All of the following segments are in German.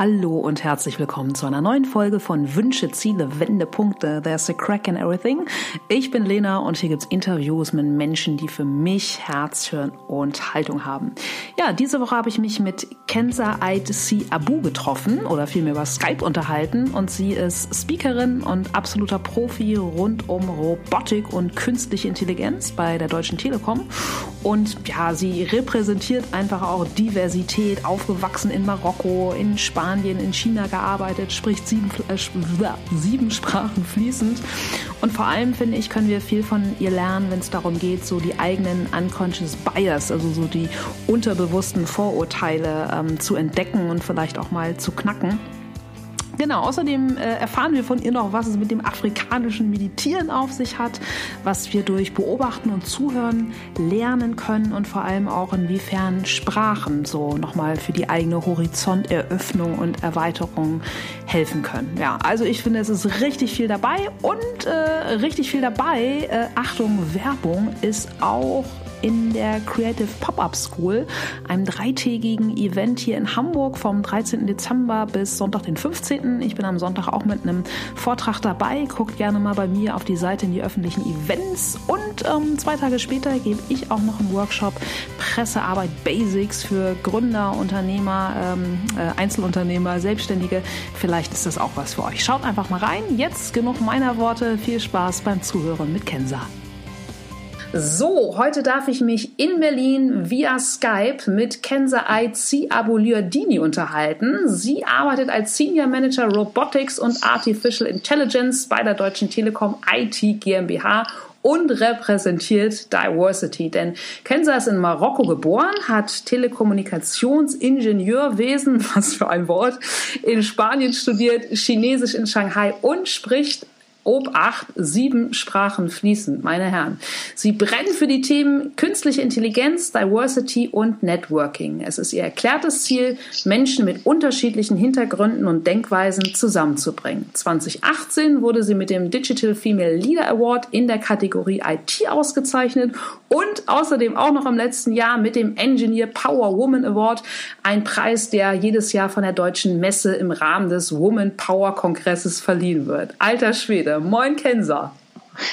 Hallo und herzlich willkommen zu einer neuen Folge von Wünsche, Ziele, Wendepunkte. There's a crack in everything. Ich bin Lena und hier gibt's Interviews mit Menschen, die für mich Herz, Hirn und Haltung haben. Ja, diese Woche habe ich mich mit Kenza Ait Si Abu getroffen oder vielmehr über Skype unterhalten und sie ist Speakerin und absoluter Profi rund um Robotik und künstliche Intelligenz bei der Deutschen Telekom. Und ja, sie repräsentiert einfach auch Diversität, aufgewachsen in Marokko, in Spanien, in China gearbeitet, spricht sieben, äh, sieben Sprachen fließend. Und vor allem, finde ich, können wir viel von ihr lernen, wenn es darum geht, so die eigenen unconscious bias, also so die unterbewussten Vorurteile ähm, zu entdecken und vielleicht auch mal zu knacken. Genau, außerdem äh, erfahren wir von ihr noch, was es mit dem afrikanischen Meditieren auf sich hat, was wir durch Beobachten und Zuhören lernen können und vor allem auch inwiefern Sprachen so nochmal für die eigene Horizonteröffnung und Erweiterung helfen können. Ja, also ich finde, es ist richtig viel dabei und äh, richtig viel dabei. Äh, Achtung, Werbung ist auch in der Creative Pop-Up School, einem dreitägigen Event hier in Hamburg vom 13. Dezember bis Sonntag, den 15. Ich bin am Sonntag auch mit einem Vortrag dabei. Guckt gerne mal bei mir auf die Seite in die öffentlichen Events. Und ähm, zwei Tage später gebe ich auch noch einen Workshop Pressearbeit Basics für Gründer, Unternehmer, ähm, äh, Einzelunternehmer, Selbstständige. Vielleicht ist das auch was für euch. Schaut einfach mal rein. Jetzt genug meiner Worte. Viel Spaß beim Zuhören mit Kensa. So, heute darf ich mich in Berlin via Skype mit Kenza Aizi Aboliardini unterhalten. Sie arbeitet als Senior Manager Robotics und Artificial Intelligence bei der Deutschen Telekom IT GmbH und repräsentiert Diversity. Denn Kenza ist in Marokko geboren, hat Telekommunikationsingenieurwesen, was für ein Wort, in Spanien studiert, Chinesisch in Shanghai und spricht Obacht, sieben Sprachen fließend, meine Herren. Sie brennen für die Themen künstliche Intelligenz, Diversity und Networking. Es ist ihr erklärtes Ziel, Menschen mit unterschiedlichen Hintergründen und Denkweisen zusammenzubringen. 2018 wurde sie mit dem Digital Female Leader Award in der Kategorie IT ausgezeichnet und außerdem auch noch im letzten Jahr mit dem Engineer Power Woman Award, ein Preis, der jedes Jahr von der Deutschen Messe im Rahmen des Woman Power Kongresses verliehen wird. Alter Schwede. Rede. Moin Kenser.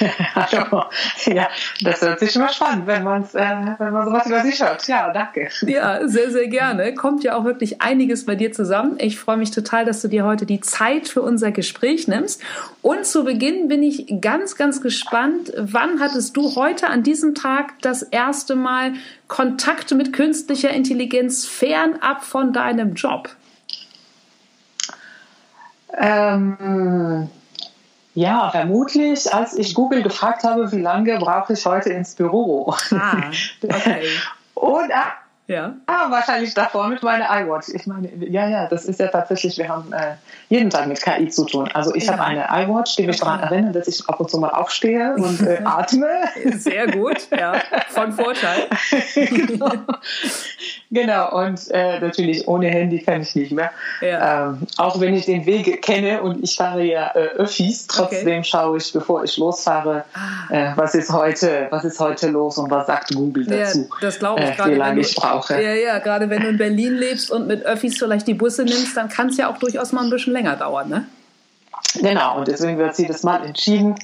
Hallo. Ja, das hört sich immer spannend, wenn, man's, äh, wenn man sowas über sich hört. Ja, danke. Ja, sehr, sehr gerne. Kommt ja auch wirklich einiges bei dir zusammen. Ich freue mich total, dass du dir heute die Zeit für unser Gespräch nimmst. Und zu Beginn bin ich ganz, ganz gespannt. Wann hattest du heute an diesem Tag das erste Mal Kontakt mit künstlicher Intelligenz fernab von deinem Job? Ähm, ja, vermutlich, als ich Google gefragt habe, wie lange brauche ich heute ins Büro. Ah, okay. Und ah, ja. Ah, wahrscheinlich davor mit meiner iWatch. Ich meine, ja, ja, das ist ja tatsächlich, wir haben äh, jeden Tag mit KI zu tun. Also ich ja. habe eine iWatch, die mich daran erinnert, dass ich ab und zu mal aufstehe und äh, atme. Sehr gut, ja, von Vorteil. genau. Genau, und äh, natürlich ohne Handy kann ich nicht mehr. Ja. Ähm, auch wenn ich den Weg kenne und ich fahre ja äh, Öffis, trotzdem okay. schaue ich, bevor ich losfahre, ah. äh, was ist heute, was ist heute los und was sagt Google dazu. Ja, das glaube ich äh, gerade. Wie lange ich brauche brauche. Ja, ja, gerade wenn du in Berlin lebst und mit Öffis vielleicht die Busse nimmst, dann kann es ja auch durchaus mal ein bisschen länger dauern, ne? Genau, und deswegen wird jedes Mal entschieden,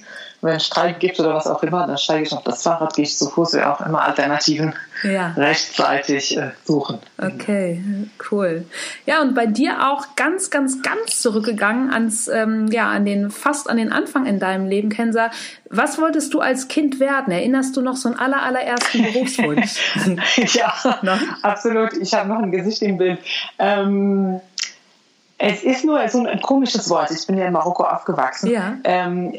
wenn es Streik gibt oder was auch immer, dann steige ich auf das Fahrrad, gehe ich zu Fuß, ja auch immer Alternativen ja. rechtzeitig äh, suchen. Okay, cool. Ja, und bei dir auch ganz, ganz, ganz zurückgegangen ans, ähm, ja, an den, fast an den Anfang in deinem Leben, Kensa. Was wolltest du als Kind werden? Erinnerst du noch so einen aller, allerersten Berufswunsch? ja, absolut. Ich habe noch ein Gesicht im Bild. Ähm, es ist nur so ein, komisches Wort. Ich bin ja in Marokko aufgewachsen. Ja. Ähm,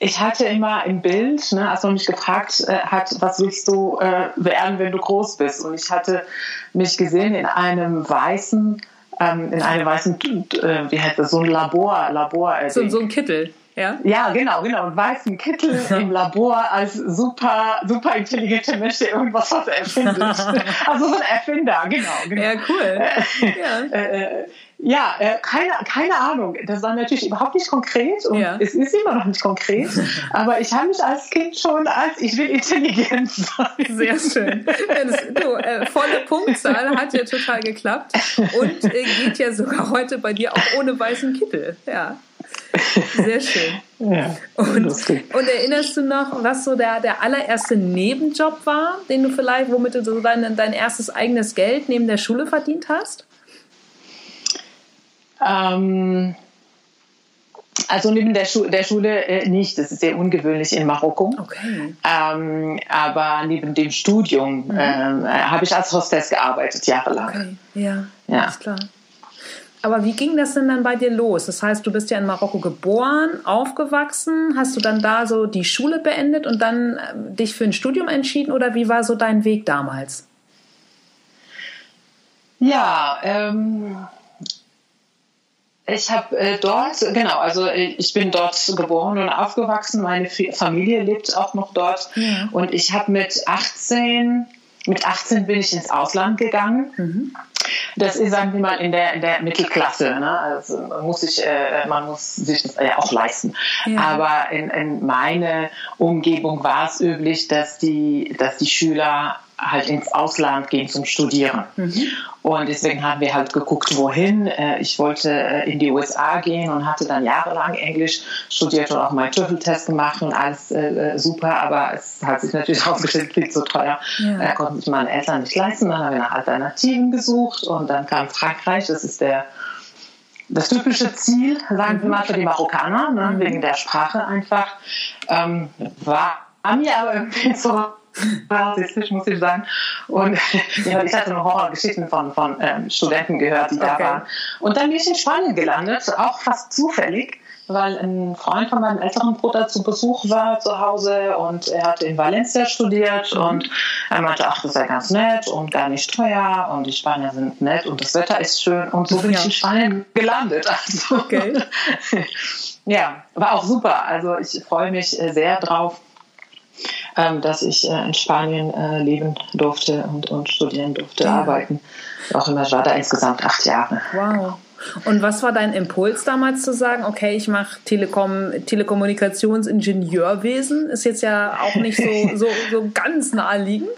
ich hatte immer im Bild, ne, als man mich gefragt äh, hat, was willst du äh, werden, wenn du groß bist? Und ich hatte mich gesehen in einem weißen, ähm, in einem weißen, äh, wie heißt das, so ein Labor, Labor. So, so ein Kittel. Ja? ja, genau, genau. Und weißen Kittel im Labor als super, super intelligente Mensch, der irgendwas was erfindet. also so ein Erfinder, genau. genau. Ja, cool. ja, äh, äh, ja äh, keine, keine Ahnung. Das war natürlich überhaupt nicht konkret und ja. es ist immer noch nicht konkret. Aber ich habe mich als Kind schon als ich will intelligent sein. Sehr schön. Das, du, äh, volle Punktzahl hat ja total geklappt und äh, geht ja sogar heute bei dir auch ohne weißen Kittel. Ja. Sehr schön. Ja, und, und, erinnerst du noch, was so der, der allererste Nebenjob war, den du vielleicht, womit du so dein, dein erstes eigenes Geld neben der Schule verdient hast? Ähm, also neben der, Schu der Schule äh, nicht, das ist sehr ungewöhnlich in Marokko. Okay. Ähm, aber neben dem Studium mhm. äh, habe ich als Hostess gearbeitet, jahrelang. Okay, ja, ja. ist klar. Aber wie ging das denn dann bei dir los? Das heißt, du bist ja in Marokko geboren, aufgewachsen. Hast du dann da so die Schule beendet und dann äh, dich für ein Studium entschieden oder wie war so dein Weg damals? Ja, ähm, ich habe äh, dort, genau, also äh, ich bin dort geboren und aufgewachsen. Meine Familie lebt auch noch dort. Ja. Und ich habe mit 18, mit 18 bin ich ins Ausland gegangen. Mhm. Das ist, sagen wir mal, in der, in der Mittelklasse. Ne? Also man muss sich, äh, man muss sich das ja auch leisten. Ja. Aber in, in meiner Umgebung war es üblich, dass die, dass die Schüler halt ins Ausland gehen zum Studieren. Mhm. Und deswegen haben wir halt geguckt, wohin. Äh, ich wollte äh, in die USA gehen und hatte dann jahrelang Englisch studiert und auch meinen TOEFL-Test gemacht und alles äh, super, aber es hat sich natürlich herausgestellt, viel zu teuer. Ja. Konnten sich meine Eltern nicht leisten. Dann haben wir nach Alternativen gesucht und dann kam Frankreich. Das ist der das typische Ziel, sagen wir mal, für die Marokkaner, ne, mhm. wegen der Sprache einfach, ähm, war mir aber irgendwie so rassistisch, muss ich sagen. Und ja, ich hatte noch Horrorgeschichten von, von ähm, Studenten gehört, die da okay. waren. Und dann bin ich in Spanien gelandet, auch fast zufällig, weil ein Freund von meinem älteren Bruder zu Besuch war zu Hause und er hatte in Valencia studiert und er meinte, ach, das sei ganz nett und gar nicht teuer und die Spanier sind nett und das Wetter ist schön und so bin ich in Spanien gelandet. Also, okay. ja, war auch super. Also ich freue mich äh, sehr drauf ähm, dass ich äh, in Spanien äh, leben durfte und, und studieren durfte, ja. arbeiten. Auch immer, ich war da insgesamt acht Jahre. Wow. Und was war dein Impuls damals zu sagen, okay, ich mache Telekom, Telekommunikationsingenieurwesen? Ist jetzt ja auch nicht so, so, so ganz naheliegend.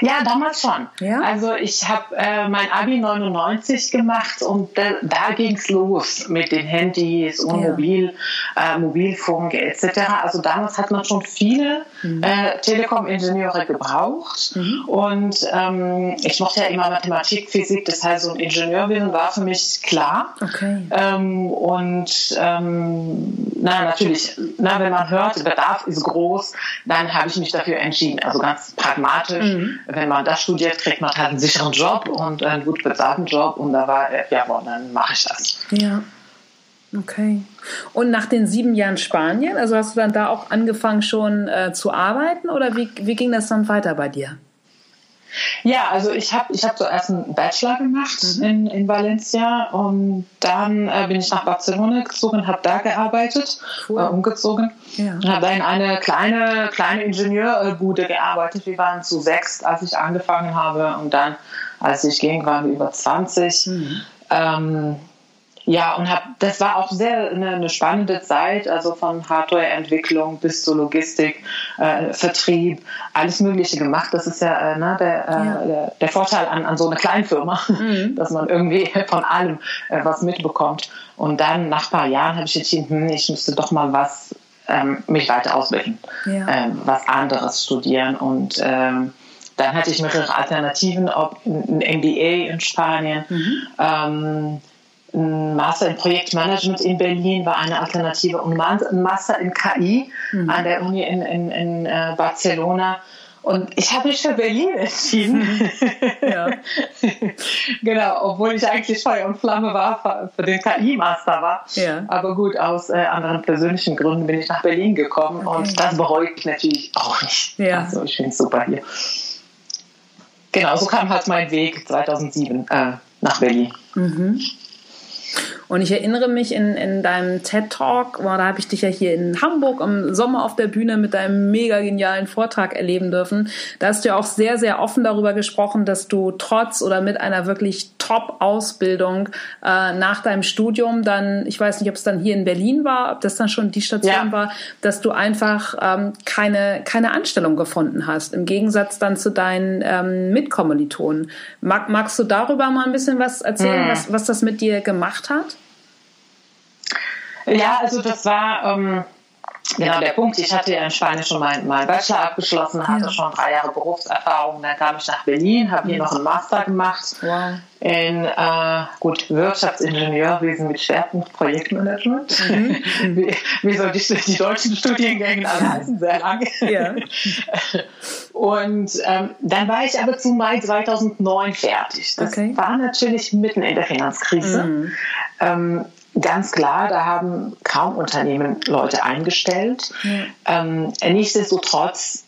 Ja, damals schon. Ja? Also ich habe äh, mein Abi 99 gemacht und da, da ging's los mit den Handys und ja. Mobil, äh, Mobilfunk etc. Also damals hat man schon viele mhm. äh, Telekom-Ingenieure gebraucht mhm. und ähm, ich mochte ja immer Mathematik, Physik, das heißt so ein Ingenieurwesen war für mich klar. Okay. Ähm, und ähm, na natürlich, na, wenn man hört, der Bedarf ist groß, dann habe ich mich dafür entschieden. Also ganz pragmatisch. Mhm wenn man das studiert, kriegt man halt einen sicheren Job und einen gut bezahlten Job und da war, ja, boah, dann mache ich das. Ja. Okay. Und nach den sieben Jahren Spanien, also hast du dann da auch angefangen schon äh, zu arbeiten oder wie, wie ging das dann weiter bei dir? Ja, also ich habe ich hab zuerst einen Bachelor gemacht mhm. in, in Valencia und dann äh, bin ich nach Barcelona gezogen, habe da gearbeitet, cool. äh, umgezogen. Ja. Habe da in eine kleine, kleine Ingenieurbude gearbeitet. Wir waren zu sechs, als ich angefangen habe und dann, als ich ging, waren wir über 20. Mhm. Ähm, ja, und hab, das war auch sehr eine, eine spannende Zeit, also von Hardware-Entwicklung bis zur Logistik, äh, Vertrieb, alles Mögliche gemacht. Das ist ja, äh, ne, der, äh, ja. der, der, Vorteil an, an so einer Kleinfirma, mhm. dass man irgendwie von allem äh, was mitbekommt. Und dann nach ein paar Jahren habe ich entschieden, hm, ich müsste doch mal was ähm, mich weiter ausbilden, ja. ähm, was anderes studieren und ähm, dann hatte ich mehrere Alternativen, ob ein MBA in Spanien, mhm. ähm, Master in Projektmanagement in Berlin war eine Alternative und ein Master in KI mhm. an der Uni in, in, in äh, Barcelona. Und ich habe mich für Berlin entschieden. ja. genau, obwohl ich eigentlich Feuer und Flamme war, für den KI-Master war. Ja. Aber gut, aus äh, anderen persönlichen Gründen bin ich nach Berlin gekommen okay. und das bereue ich natürlich auch nicht. Ja. Also ich finde es super hier. Genau, so kam halt mein Weg 2007 äh, nach Berlin. Mhm. Und ich erinnere mich in, in deinem TED-Talk, da habe ich dich ja hier in Hamburg im Sommer auf der Bühne mit deinem mega genialen Vortrag erleben dürfen. Da hast du ja auch sehr, sehr offen darüber gesprochen, dass du trotz oder mit einer wirklich Top-Ausbildung äh, nach deinem Studium dann, ich weiß nicht, ob es dann hier in Berlin war, ob das dann schon die Station ja. war, dass du einfach ähm, keine, keine Anstellung gefunden hast, im Gegensatz dann zu deinen ähm, Mitkommilitonen. Mag, magst du darüber mal ein bisschen was erzählen, hm. was, was das mit dir gemacht hat? Ja, also das war ähm, genau der Punkt. Ich hatte ja in Spanien schon meinen mein Bachelor abgeschlossen, hatte ja. schon drei Jahre Berufserfahrung. Dann kam ich nach Berlin, habe hier noch einen Master gemacht wow. in äh, gut Wirtschaftsingenieurwesen mit Schwerpunkt Projektmanagement. Mhm. wie, wie soll die, die deutschen Studiengänge alle heißen? Sehr lange. Ja. Und ähm, dann war ich aber zu Mai 2009 fertig. Das okay. war natürlich mitten in der Finanzkrise. Mhm. Ähm, ganz klar, da haben kaum Unternehmen Leute eingestellt. Ja. Ähm, nichtsdestotrotz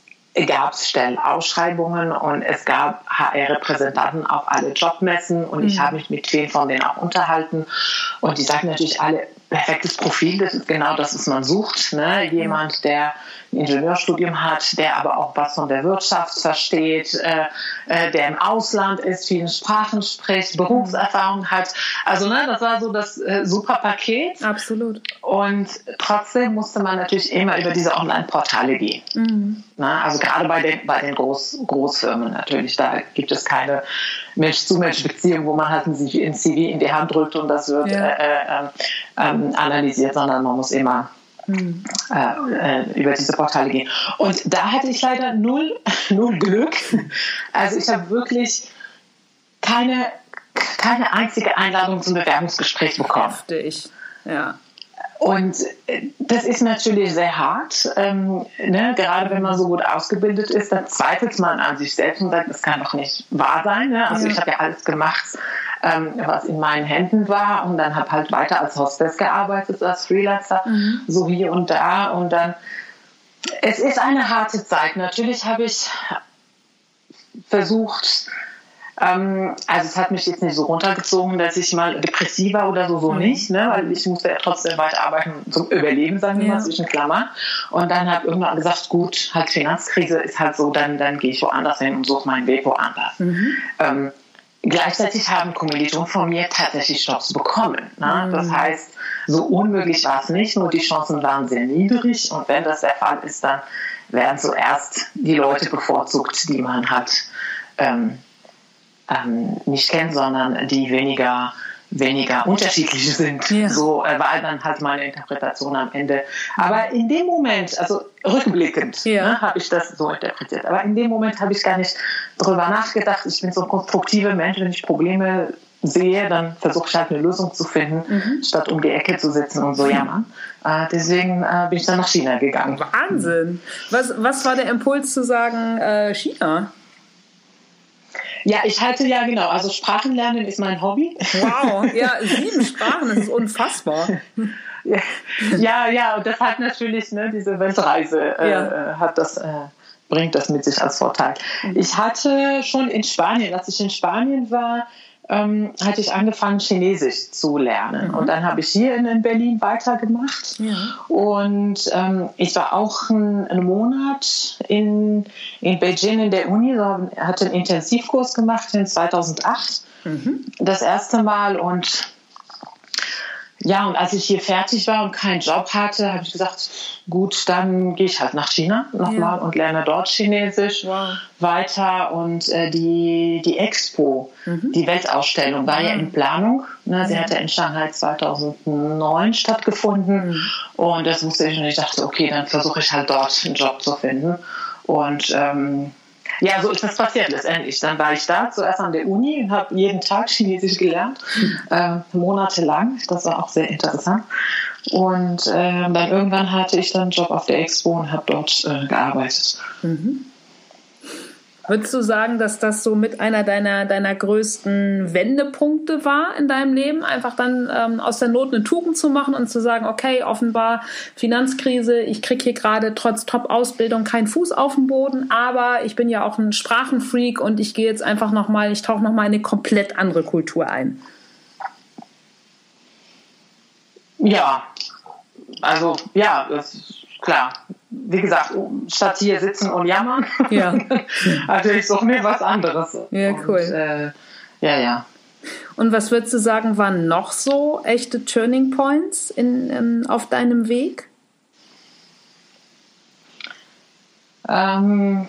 gab es Stellenausschreibungen und es gab HR-Repräsentanten auf alle Jobmessen und mhm. ich habe mich mit vielen von denen auch unterhalten und die sagen natürlich alle, perfektes Profil, das ist genau das, was man sucht. Ne? Jemand, der Ingenieurstudium hat, der aber auch was von der Wirtschaft versteht, äh, äh, der im Ausland ist, viele Sprachen spricht, Berufserfahrung hat. Also ne, das war so das äh, super Paket. Absolut. Und trotzdem musste man natürlich immer über diese Online-Portale gehen. Mhm. Na, also gerade bei den, bei den Groß, Großfirmen natürlich, da gibt es keine Mensch-zu-Mensch-Beziehung, wo man halt ein CV in die Hand drückt und das wird ja. äh, äh, ähm, analysiert, sondern man muss immer. Äh, äh, über diese Portale gehen. Und da hatte ich leider null, null Glück. Also ich habe wirklich keine, keine einzige Einladung zum Bewerbungsgespräch bekommen. Heftig, ja. Und äh, das ist natürlich sehr hart. Ähm, ne? Gerade wenn man so gut ausgebildet ist, dann zweifelt man an sich selbst und sagt, das kann doch nicht wahr sein. Ne? Also ich habe ja alles gemacht, ähm, was in meinen Händen war und dann habe halt weiter als Hostess gearbeitet, als Freelancer, mhm. so hier und da. Und dann, es ist eine harte Zeit. Natürlich habe ich versucht, ähm, also es hat mich jetzt nicht so runtergezogen, dass ich mal depressiver oder so, so mhm. nicht, ne? weil ich musste ja trotzdem weiterarbeiten zum Überleben, sagen wir ja. mal, zwischen Klammern. Und dann habe irgendwann gesagt, gut, halt Finanzkrise ist halt so, dann, dann gehe ich woanders hin und suche meinen Weg woanders. Mhm. Ähm, gleichzeitig haben Kommilitonen von mir tatsächlich Jobs bekommen. Ne? Mhm. Das heißt, so unmöglich war es nicht, nur die Chancen waren sehr niedrig. Und wenn das der Fall ist, dann werden zuerst die Leute bevorzugt, die man hat. Ähm, ähm, nicht kennen, sondern die weniger weniger unterschiedlich sind. Ja. So äh, war dann halt meine Interpretation am Ende. Aber in dem Moment, also rückblickend, ja. ne, habe ich das so interpretiert. Aber in dem Moment habe ich gar nicht darüber nachgedacht. Ich bin so ein konstruktiver Mensch, wenn ich Probleme sehe, dann versuche ich halt eine Lösung zu finden, mhm. statt um die Ecke zu sitzen und so jammern. Äh, deswegen äh, bin ich dann nach China gegangen. Wahnsinn. Was, was war der Impuls zu sagen, äh, China? Ja, ich halte ja genau. Also Sprachenlernen ist mein Hobby. Wow, ja, sieben Sprachen, das ist unfassbar. Ja, ja, und das hat natürlich ne, diese Weltreise äh, ja. Äh, hat das äh, bringt das mit sich als Vorteil. Mhm. Ich hatte schon in Spanien, als ich in Spanien war, ähm, hatte ich angefangen, Chinesisch zu lernen. Mhm. Und dann habe ich hier in, in Berlin weitergemacht. Ja. Und ähm, ich war auch einen, einen Monat in, in Beijing in der Uni, so, hatte einen Intensivkurs gemacht in 2008. Mhm. Das erste Mal und ja, und als ich hier fertig war und keinen Job hatte, habe ich gesagt, gut, dann gehe ich halt nach China nochmal ja. und lerne dort Chinesisch wow. weiter. Und äh, die, die Expo, mhm. die Weltausstellung, war ja in Planung. Ne? Sie ja. hatte in Shanghai 2009 stattgefunden. Mhm. Und das wusste ich und ich dachte, okay, dann versuche ich halt dort einen Job zu finden. Und ähm, ja, so ist das passiert letztendlich. Dann war ich da, zuerst an der Uni und habe jeden Tag Chinesisch gelernt, äh, monatelang. Das war auch sehr interessant. Und äh, dann irgendwann hatte ich dann einen Job auf der Expo und habe dort äh, gearbeitet. Mhm. Würdest du sagen, dass das so mit einer deiner, deiner größten Wendepunkte war in deinem Leben? Einfach dann ähm, aus der Not eine Tugend zu machen und zu sagen, okay, offenbar Finanzkrise, ich kriege hier gerade trotz Top-Ausbildung keinen Fuß auf den Boden, aber ich bin ja auch ein Sprachenfreak und ich gehe jetzt einfach nochmal, ich tauche nochmal in eine komplett andere Kultur ein. Ja, also ja, das ist klar. Wie gesagt, statt hier sitzen und jammern, ja. hatte ich so mir was anderes. Ja, cool. Und, äh, ja, ja. Und was würdest du sagen, waren noch so echte Turning Points in, in auf deinem Weg? Ähm,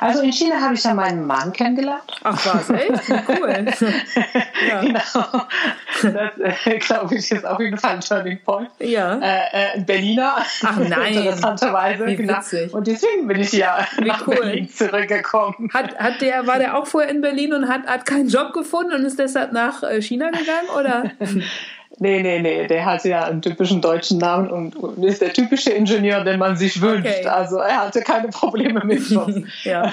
also in China habe ich dann meinen Mann kennengelernt. Ach was, echt? Cool. ja. Genau. Das, äh, glaube ich, ist auf jeden Fall ein Turning Point. Ja. Äh, äh, Berliner. Ach nein. Interessanterweise. Wie genau. witzig. Und deswegen bin ich ja Wie nach cool. Berlin zurückgekommen. Hat, hat der, war der auch vorher in Berlin und hat, hat keinen Job gefunden und ist deshalb nach äh, China gegangen, oder? Nee, nee, nee, der hat ja einen typischen deutschen Namen und, ist der typische Ingenieur, den man sich wünscht. Okay. Also er hatte keine Probleme mit uns. ja.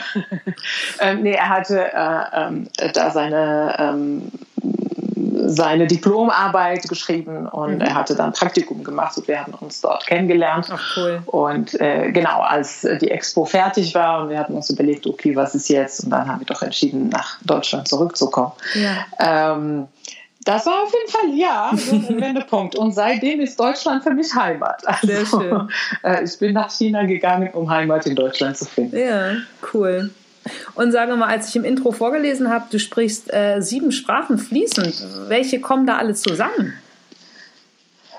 ähm, nee, er hatte äh, ähm, da seine, ähm, seine Diplomarbeit geschrieben und mhm. er hatte dann Praktikum gemacht und wir haben uns dort kennengelernt. Ach, cool. Und äh, genau, als die Expo fertig war und wir hatten uns überlegt, okay, was ist jetzt? Und dann haben wir doch entschieden, nach Deutschland zurückzukommen. Ja. Ähm, das war auf jeden Fall ja ein Wendepunkt. Und seitdem ist Deutschland für mich Heimat. Also, Sehr schön. Äh, ich bin nach China gegangen, um Heimat in Deutschland zu finden. Ja, cool. Und sage mal, als ich im Intro vorgelesen habe, du sprichst äh, sieben Sprachen fließend. Welche kommen da alle zusammen?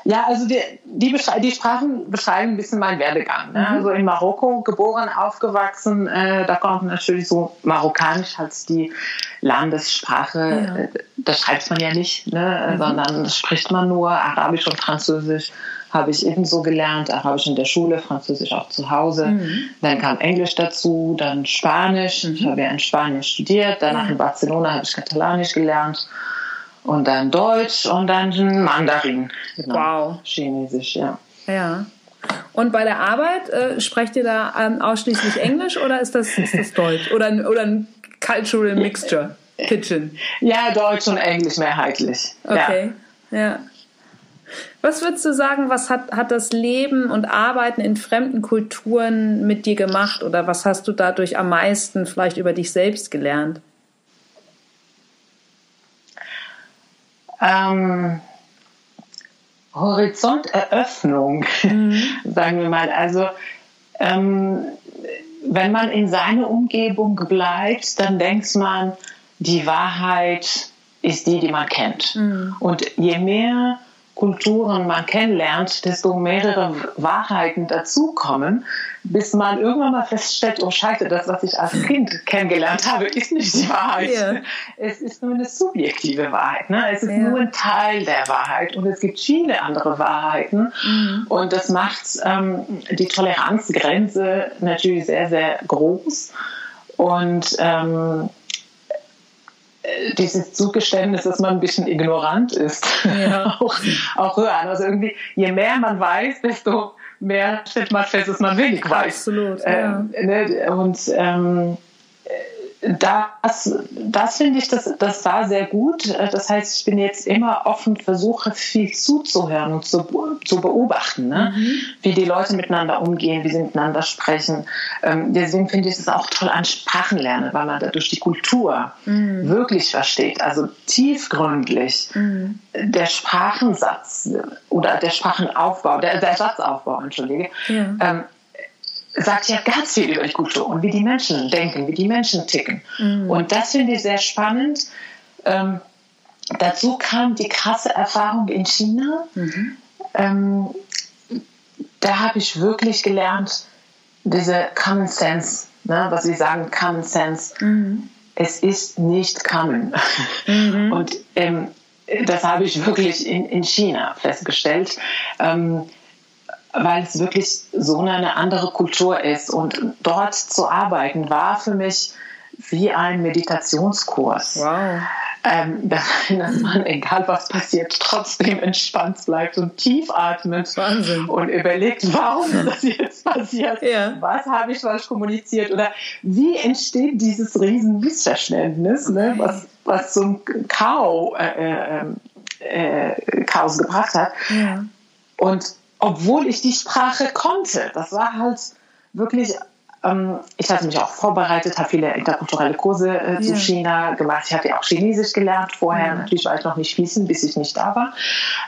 Ja, also die, die, die, Sprachen beschreiben ein bisschen meinen Werdegang. Ne? Mhm. Also in Marokko geboren, aufgewachsen, äh, da kommt natürlich so Marokkanisch als die Landessprache. Ja. Äh, das schreibt man ja nicht, ne? Mhm. sondern spricht man nur. Arabisch und Französisch habe ich ebenso gelernt. Arabisch in der Schule, Französisch auch zu Hause. Mhm. Dann kam Englisch dazu, dann Spanisch. Ich mhm. habe ja in Spanien studiert. Danach in Barcelona habe ich Katalanisch gelernt und dann Deutsch und dann Mandarin. Genau. Wow. Chinesisch, ja. Ja. Und bei der Arbeit äh, sprecht ihr da ähm, ausschließlich Englisch oder ist das, ist das Deutsch? Oder, oder ein Cultural Mixture Kitchen? Ja, Deutsch und Englisch mehrheitlich. Okay, ja. ja. Was würdest du sagen, was hat, hat das Leben und Arbeiten in fremden Kulturen mit dir gemacht oder was hast du dadurch am meisten vielleicht über dich selbst gelernt? Ähm, Horizonteröffnung, mhm. sagen wir mal. Also ähm, wenn man in seine Umgebung bleibt, dann denkt man, die Wahrheit ist die, die man kennt. Mhm. Und je mehr Kulturen man kennenlernt, desto mehrere Wahrheiten dazukommen, bis man irgendwann mal feststellt, oh Scheiße, das, was ich als Kind kennengelernt habe, ist nicht die Wahrheit. Yeah. Es ist nur eine subjektive Wahrheit. Ne? Es ist yeah. nur ein Teil der Wahrheit und es gibt viele andere Wahrheiten. Mhm. Und das macht ähm, die Toleranzgrenze natürlich sehr, sehr groß. Und ähm, dieses Zugeständnis, dass man ein bisschen ignorant ist, ja. auch, auch hören. Also irgendwie, je mehr man weiß, desto mehr stellt man fest, dass man wenig weiß. Absolut. Ja. Ähm, ne? Und ähm, das, das finde ich, das, das war sehr gut. Das heißt, ich bin jetzt immer offen, versuche viel zuzuhören und zu, zu beobachten, ne? Mhm. wie die Leute miteinander umgehen, wie sie miteinander sprechen. Ähm, deswegen finde ich es auch toll an Sprachen lernen, weil man dadurch die Kultur mhm. wirklich versteht, also tiefgründlich. Mhm. Der Sprachensatz oder der Sprachenaufbau, der, der Satzaufbau, entschuldige, ja. ähm, sagt ja ganz viel über die Kultur und wie die Menschen denken, wie die Menschen ticken. Mhm. Und das finde ich sehr spannend. Ähm, dazu kam die krasse Erfahrung in China. Mhm. Ähm, da habe ich wirklich gelernt, diese Common Sense, ne, was Sie sagen, Common Sense. Mhm. Es ist nicht common. Mhm. Und ähm, das habe ich wirklich in, in China festgestellt. Ähm, weil es wirklich so eine andere Kultur ist. Und dort zu arbeiten war für mich wie ein Meditationskurs. Wow. Ähm, dass, man, egal was passiert, trotzdem entspannt bleibt und tief atmet Wahnsinn. und überlegt, warum ist das jetzt passiert? Ja. Was habe ich falsch kommuniziert? Oder wie entsteht dieses riesen Missverständnis, ne, was, was zum Chaos, äh, äh, äh, Chaos gebracht hat? Ja. Und obwohl ich die Sprache konnte. Das war halt wirklich ich hatte mich auch vorbereitet, habe viele interkulturelle Kurse äh, zu ja. China gemacht. Ich hatte auch Chinesisch gelernt vorher. Ja. Natürlich war ich noch nicht fließend, bis ich nicht da war.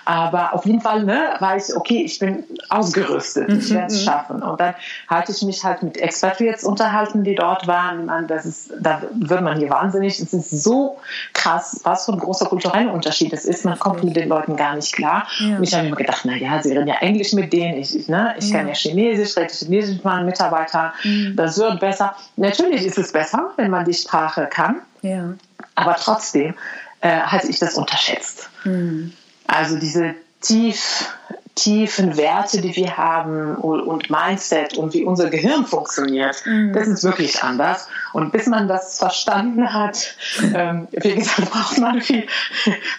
Aber auf jeden Fall ne, war ich, okay, ich bin ausgerüstet, mhm. ich werde es mhm. schaffen. Und dann hatte ich mich halt mit Expatriates unterhalten, die dort waren. Man, das ist, da wird man hier wahnsinnig. Es ist so krass, was für ein großer kultureller Unterschied es ist. Man kommt mit den Leuten gar nicht klar. Ja. Und ich habe immer gedacht, na ja, sie reden ja Englisch mit denen. Ich, ich, ne, ich kann ja Chinesisch, rede Chinesisch mit meinen Mitarbeitern. Mhm. Das wird besser. Natürlich ist es besser, wenn man die Sprache kann. Ja. Aber trotzdem äh, hatte ich das unterschätzt. Mhm. Also diese tief, tiefen Werte, die wir haben und Mindset und wie unser Gehirn funktioniert, mhm. das ist wirklich anders. Und bis man das verstanden hat, ähm, wie gesagt, braucht man viel,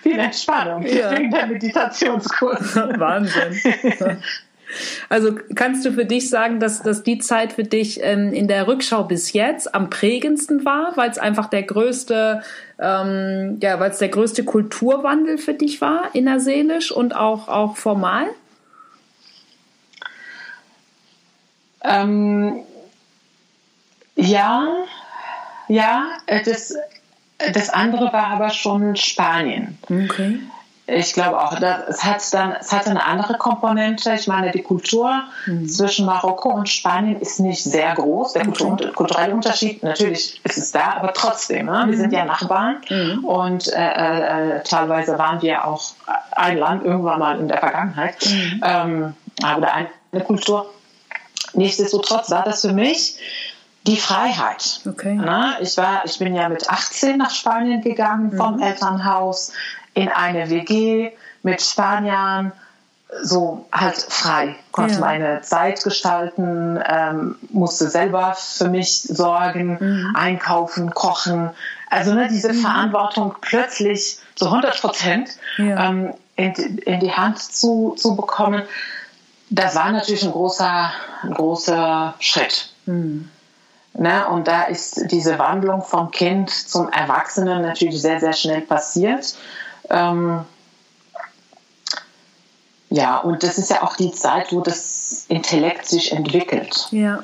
viel Entspannung. Ja. Deswegen der Meditationskurs. Wahnsinn. Also kannst du für dich sagen, dass, dass die Zeit für dich ähm, in der Rückschau bis jetzt am prägendsten war, weil es einfach der größte, ähm, ja, weil es der größte Kulturwandel für dich war, innerseelisch und auch, auch formal? Ähm, ja, ja, das, das andere war aber schon Spanien. Okay ich glaube auch, es hat dann, es hat eine andere Komponente. Ich meine, die Kultur mhm. zwischen Marokko und Spanien ist nicht sehr groß. Der okay. kulturelle Unterschied, natürlich ist es da, aber trotzdem, ne? wir sind ja mhm. Nachbarn mhm. und äh, äh, teilweise waren wir auch ein Land irgendwann mal in der Vergangenheit, mhm. ähm, aber eine Kultur. Nichtsdestotrotz war das für mich die Freiheit. Okay. Ich, war, ich bin ja mit 18 nach Spanien gegangen vom mhm. Elternhaus in eine WG mit Spaniern, so halt frei, konnte ja. meine Zeit gestalten, ähm, musste selber für mich sorgen, mhm. einkaufen, kochen. Also ne, diese mhm. Verantwortung plötzlich zu 100 Prozent ja. ähm, in, in, die Hand zu, zu bekommen, das war natürlich ein großer, ein großer Schritt. Mhm. Ne, und da ist diese Wandlung vom Kind zum Erwachsenen natürlich sehr, sehr schnell passiert. Ähm, ja, und das ist ja auch die Zeit, wo das Intellekt sich entwickelt. Ja.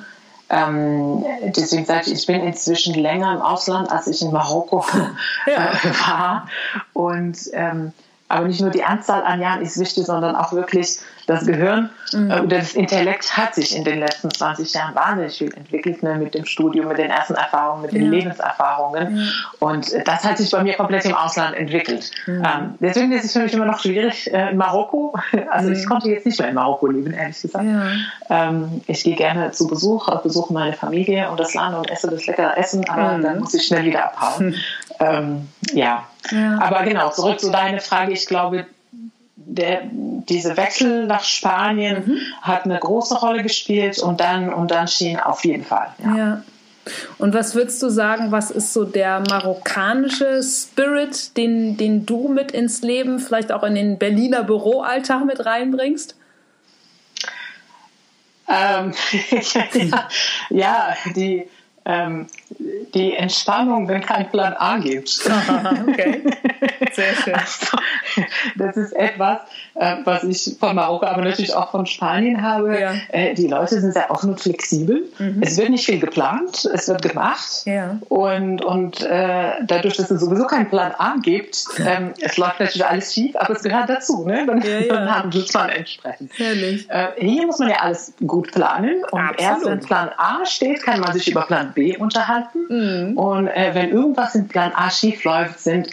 Ähm, deswegen sage ich, ich bin inzwischen länger im Ausland, als ich in Marokko ja. äh, war. Und ähm, aber nicht nur die Anzahl an Jahren ist wichtig, sondern auch wirklich das Gehirn mhm. äh, oder das Intellekt hat sich in den letzten 20 Jahren wahnsinnig viel entwickelt, ne, mit dem Studium, mit den ersten Erfahrungen, mit ja. den Lebenserfahrungen. Ja. Und das hat sich bei mir komplett im Ausland entwickelt. Mhm. Ähm, deswegen ist es für mich immer noch schwierig äh, in Marokko. Also mhm. ich konnte jetzt nicht mehr in Marokko leben, ehrlich gesagt. Ja. Ähm, ich gehe gerne zu Besuch, besuche meine Familie und das Land und esse das leckere Essen, aber mhm. dann muss ich schnell wieder abhauen. ähm, ja. ja. Aber genau, zurück zu deiner Frage. Ich glaube, der, diese Wechsel nach Spanien mhm. hat eine große Rolle gespielt und dann, und dann schien auf jeden Fall. Ja. ja. Und was würdest du sagen, was ist so der marokkanische Spirit, den, den du mit ins Leben, vielleicht auch in den Berliner Büroalltag mit reinbringst? Ähm, ja, ja, die, ähm, die Entspannung, wenn kein Plan A gibt. okay, sehr schön. Also, das ist etwas, äh, was ich von Marokko, aber natürlich auch von Spanien habe. Ja. Äh, die Leute sind sehr offen und flexibel. Mhm. Es wird nicht viel geplant, es wird gemacht. Ja. Und, und äh, dadurch, dass es sowieso keinen Plan A gibt, ähm, es läuft natürlich alles schief, aber es gehört dazu. Ne? Dann, ja, ja. dann handelt man entsprechend. Herrlich. Äh, hier muss man ja alles gut planen. Und Absolut. erst wenn Plan A steht, kann man sich über Plan B unterhalten. Mhm. Und äh, wenn irgendwas in Plan A schief läuft, sind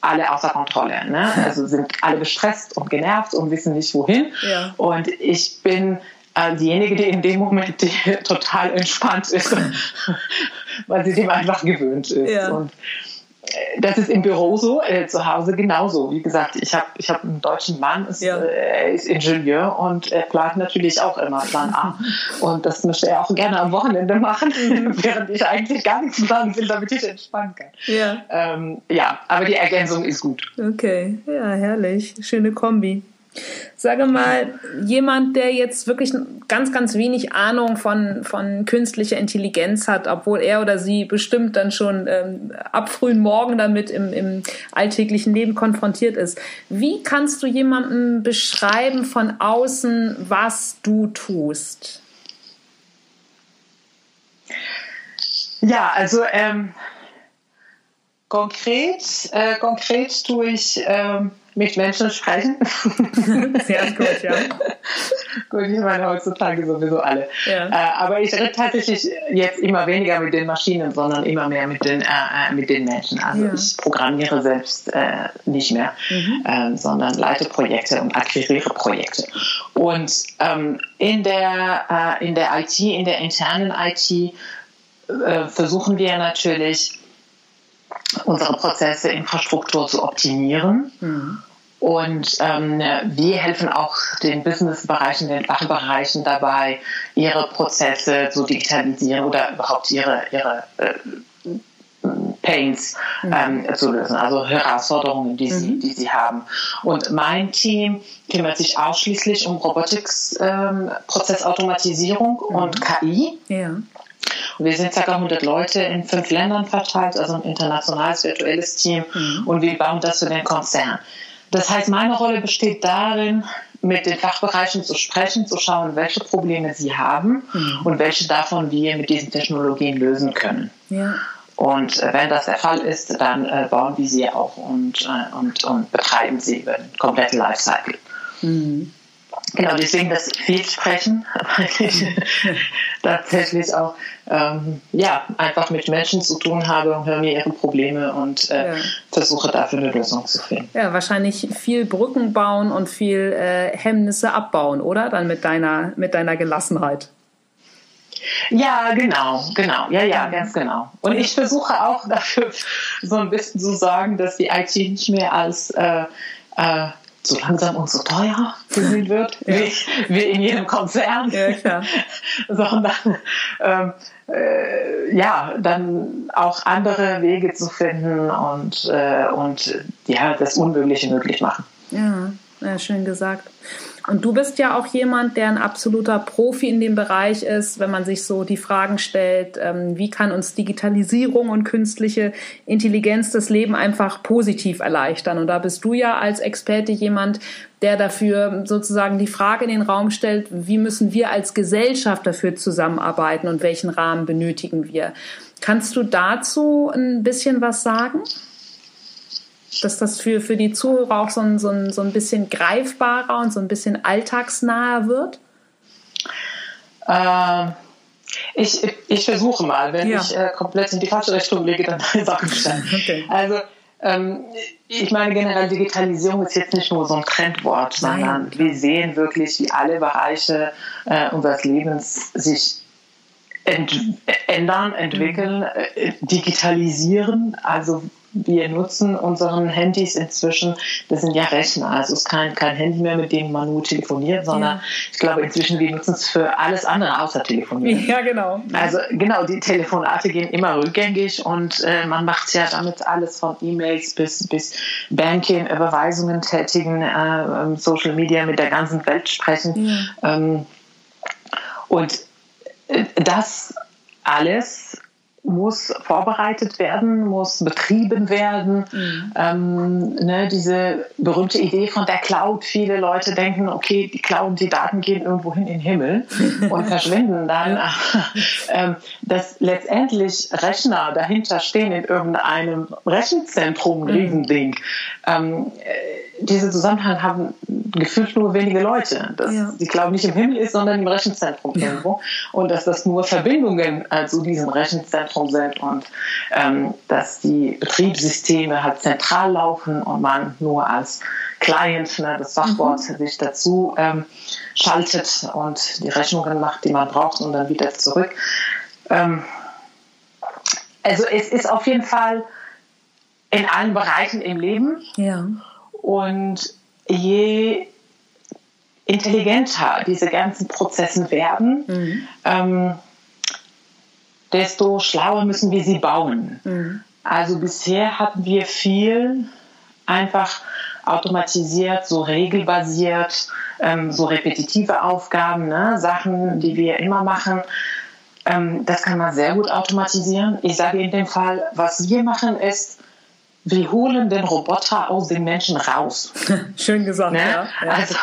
alle außer Kontrolle. Ne? Also sind alle gestresst und genervt und wissen nicht wohin. Ja. Und ich bin äh, diejenige, die in dem Moment die total entspannt ist, weil sie dem einfach gewöhnt ist. Ja. Und das ist im Büro so, äh, zu Hause genauso. Wie gesagt, ich habe ich hab einen deutschen Mann, ist, ja. äh, ist Ingenieur und er plant natürlich auch immer Plan A. und das möchte er auch gerne am Wochenende machen, mhm. während ich eigentlich gar nichts planen will, damit ich entspannen kann. Ja. Ähm, ja, aber die Ergänzung ist gut. Okay, ja, herrlich. Schöne Kombi. Sage mal, jemand, der jetzt wirklich ganz, ganz wenig Ahnung von, von künstlicher Intelligenz hat, obwohl er oder sie bestimmt dann schon ähm, ab frühen Morgen damit im, im alltäglichen Leben konfrontiert ist. Wie kannst du jemandem beschreiben von außen, was du tust? Ja, also ähm, konkret, äh, konkret tue ich ähm, mit Menschen sprechen. Sehr gut, ja. gut, ich meine heutzutage sowieso alle. Ja. Äh, aber ich rede tatsächlich jetzt immer weniger mit den Maschinen, sondern immer mehr mit den, äh, äh mit den Menschen. Also ja. ich programmiere selbst äh, nicht mehr, mhm. äh, sondern leite Projekte und akquiriere Projekte. Und ähm, in, der, äh, in der IT, in der internen IT, versuchen wir natürlich, unsere Prozesse, Infrastruktur zu optimieren. Mhm. Und ähm, wir helfen auch den Businessbereichen, den Fachbereichen dabei, ihre Prozesse zu digitalisieren oder überhaupt ihre, ihre äh, Pains mhm. ähm, zu lösen, also Herausforderungen, die, mhm. sie, die sie haben. Und mein Team kümmert sich ausschließlich um Robotics, ähm, Prozessautomatisierung mhm. und KI. Ja. Wir sind ca. 100 Leute in fünf Ländern verteilt, also ein internationales virtuelles Team. Mhm. Und wir bauen das für den Konzern. Das heißt, meine Rolle besteht darin, mit den Fachbereichen zu sprechen, zu schauen, welche Probleme sie haben mhm. und welche davon wir mit diesen Technologien lösen können. Ja. Und äh, wenn das der Fall ist, dann äh, bauen wir sie auch und, äh, und, und betreiben sie über den kompletten Lifecycle. Mhm. Genau, deswegen das Vielsprechen, weil ich tatsächlich auch ähm, ja, einfach mit Menschen zu tun habe und höre mir ihre Probleme und äh, ja. versuche dafür eine Lösung zu finden. Ja, wahrscheinlich viel Brücken bauen und viel äh, Hemmnisse abbauen, oder? Dann mit deiner, mit deiner Gelassenheit. Ja, genau, genau, ja, ja, ganz genau. Und ich versuche auch dafür so ein bisschen zu sagen, dass die IT nicht mehr als äh, äh, so langsam und so teuer gesehen wird, ja. wie, wie, in jedem Konzern, ja, sondern ähm, äh, ja, dann auch andere Wege zu finden und, äh, und ja, das Unmögliche möglich machen. Ja, ja schön gesagt. Und du bist ja auch jemand, der ein absoluter Profi in dem Bereich ist, wenn man sich so die Fragen stellt, ähm, wie kann uns Digitalisierung und künstliche Intelligenz das Leben einfach positiv erleichtern. Und da bist du ja als Experte jemand, der dafür sozusagen die Frage in den Raum stellt, wie müssen wir als Gesellschaft dafür zusammenarbeiten und welchen Rahmen benötigen wir. Kannst du dazu ein bisschen was sagen? Dass das für, für die Zuhörer auch so ein, so, ein, so ein bisschen greifbarer und so ein bisschen alltagsnaher wird? Ähm, ich, ich versuche mal. Wenn ja. ich äh, komplett in die falsche Richtung lege, dann sage ich dann. Okay. Also, ähm, ich meine, generell Digitalisierung ist jetzt nicht nur so ein Trendwort, sondern wir sehen wirklich, wie alle Bereiche äh, unseres Lebens sich ent ändern, entwickeln, äh, digitalisieren. Also wir nutzen unseren Handys inzwischen, das sind ja Rechner, also es ist kein, kein Handy mehr, mit dem man nur telefoniert, sondern ja. ich glaube inzwischen, wir nutzen es für alles andere außer telefonieren. Ja, genau. Also genau, die Telefonate gehen immer rückgängig und äh, man macht ja damit alles von E-Mails bis, bis Banking, Überweisungen tätigen, äh, ähm, Social Media mit der ganzen Welt sprechen. Ja. Ähm, und äh, das alles muss vorbereitet werden, muss betrieben werden. Mhm. Ähm, ne, diese berühmte Idee von der Cloud. Viele Leute denken, okay, die Cloud, die Daten gehen irgendwo hin in den Himmel und verschwinden dann. ähm, dass letztendlich Rechner dahinter stehen in irgendeinem Rechenzentrum, ein mhm. Riesending. Ähm, diesen Zusammenhang haben gefühlt nur wenige Leute. Dass ja. die Cloud nicht im Himmel ist, sondern im Rechenzentrum ja. irgendwo. Und dass das nur Verbindungen zu diesem Rechenzentrum sind und ähm, dass die Betriebssysteme halt zentral laufen und man nur als Client, ne, das Fachwort, mhm. sich dazu ähm, schaltet und die Rechnungen macht, die man braucht und dann wieder zurück. Ähm, also es ist auf jeden Fall in allen Bereichen im Leben. Ja. Und je intelligenter diese ganzen Prozesse werden, mhm. ähm, desto schlauer müssen wir sie bauen. Mhm. Also bisher hatten wir viel einfach automatisiert, so regelbasiert, ähm, so repetitive Aufgaben, ne? Sachen, die wir immer machen. Ähm, das kann man sehr gut automatisieren. Ich sage in dem Fall, was wir machen ist, wir holen den Roboter aus den Menschen raus. Schön gesagt, ne? ja, ja, Also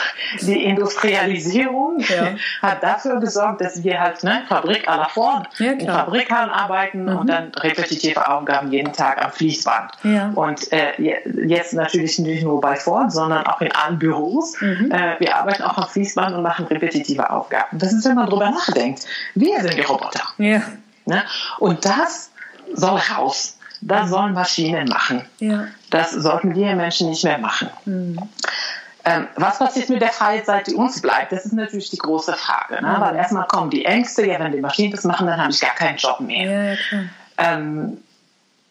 die Industrialisierung ja. hat dafür gesorgt, dass wir halt ne, Fabrik à la Ford ja, in Fabrikhallen arbeiten mhm. und dann repetitive Aufgaben jeden Tag am Fließband. Und äh, jetzt natürlich nicht nur bei Ford, sondern auch in allen Büros. Mhm. Äh, wir arbeiten auch am Fließband und machen repetitive Aufgaben. Das ist, wenn man drüber nachdenkt. Wir sind die Roboter. Ne? Und das soll raus. Das sollen Maschinen machen. Ja. Das sollten wir Menschen nicht mehr machen. Mhm. Ähm, was passiert mit der Freizeit, die uns bleibt? Das ist natürlich die große Frage. Ne? Mhm. Weil erstmal kommen die Ängste, ja, wenn die Maschinen das machen, dann habe ich gar keinen Job mehr. Ja, ähm,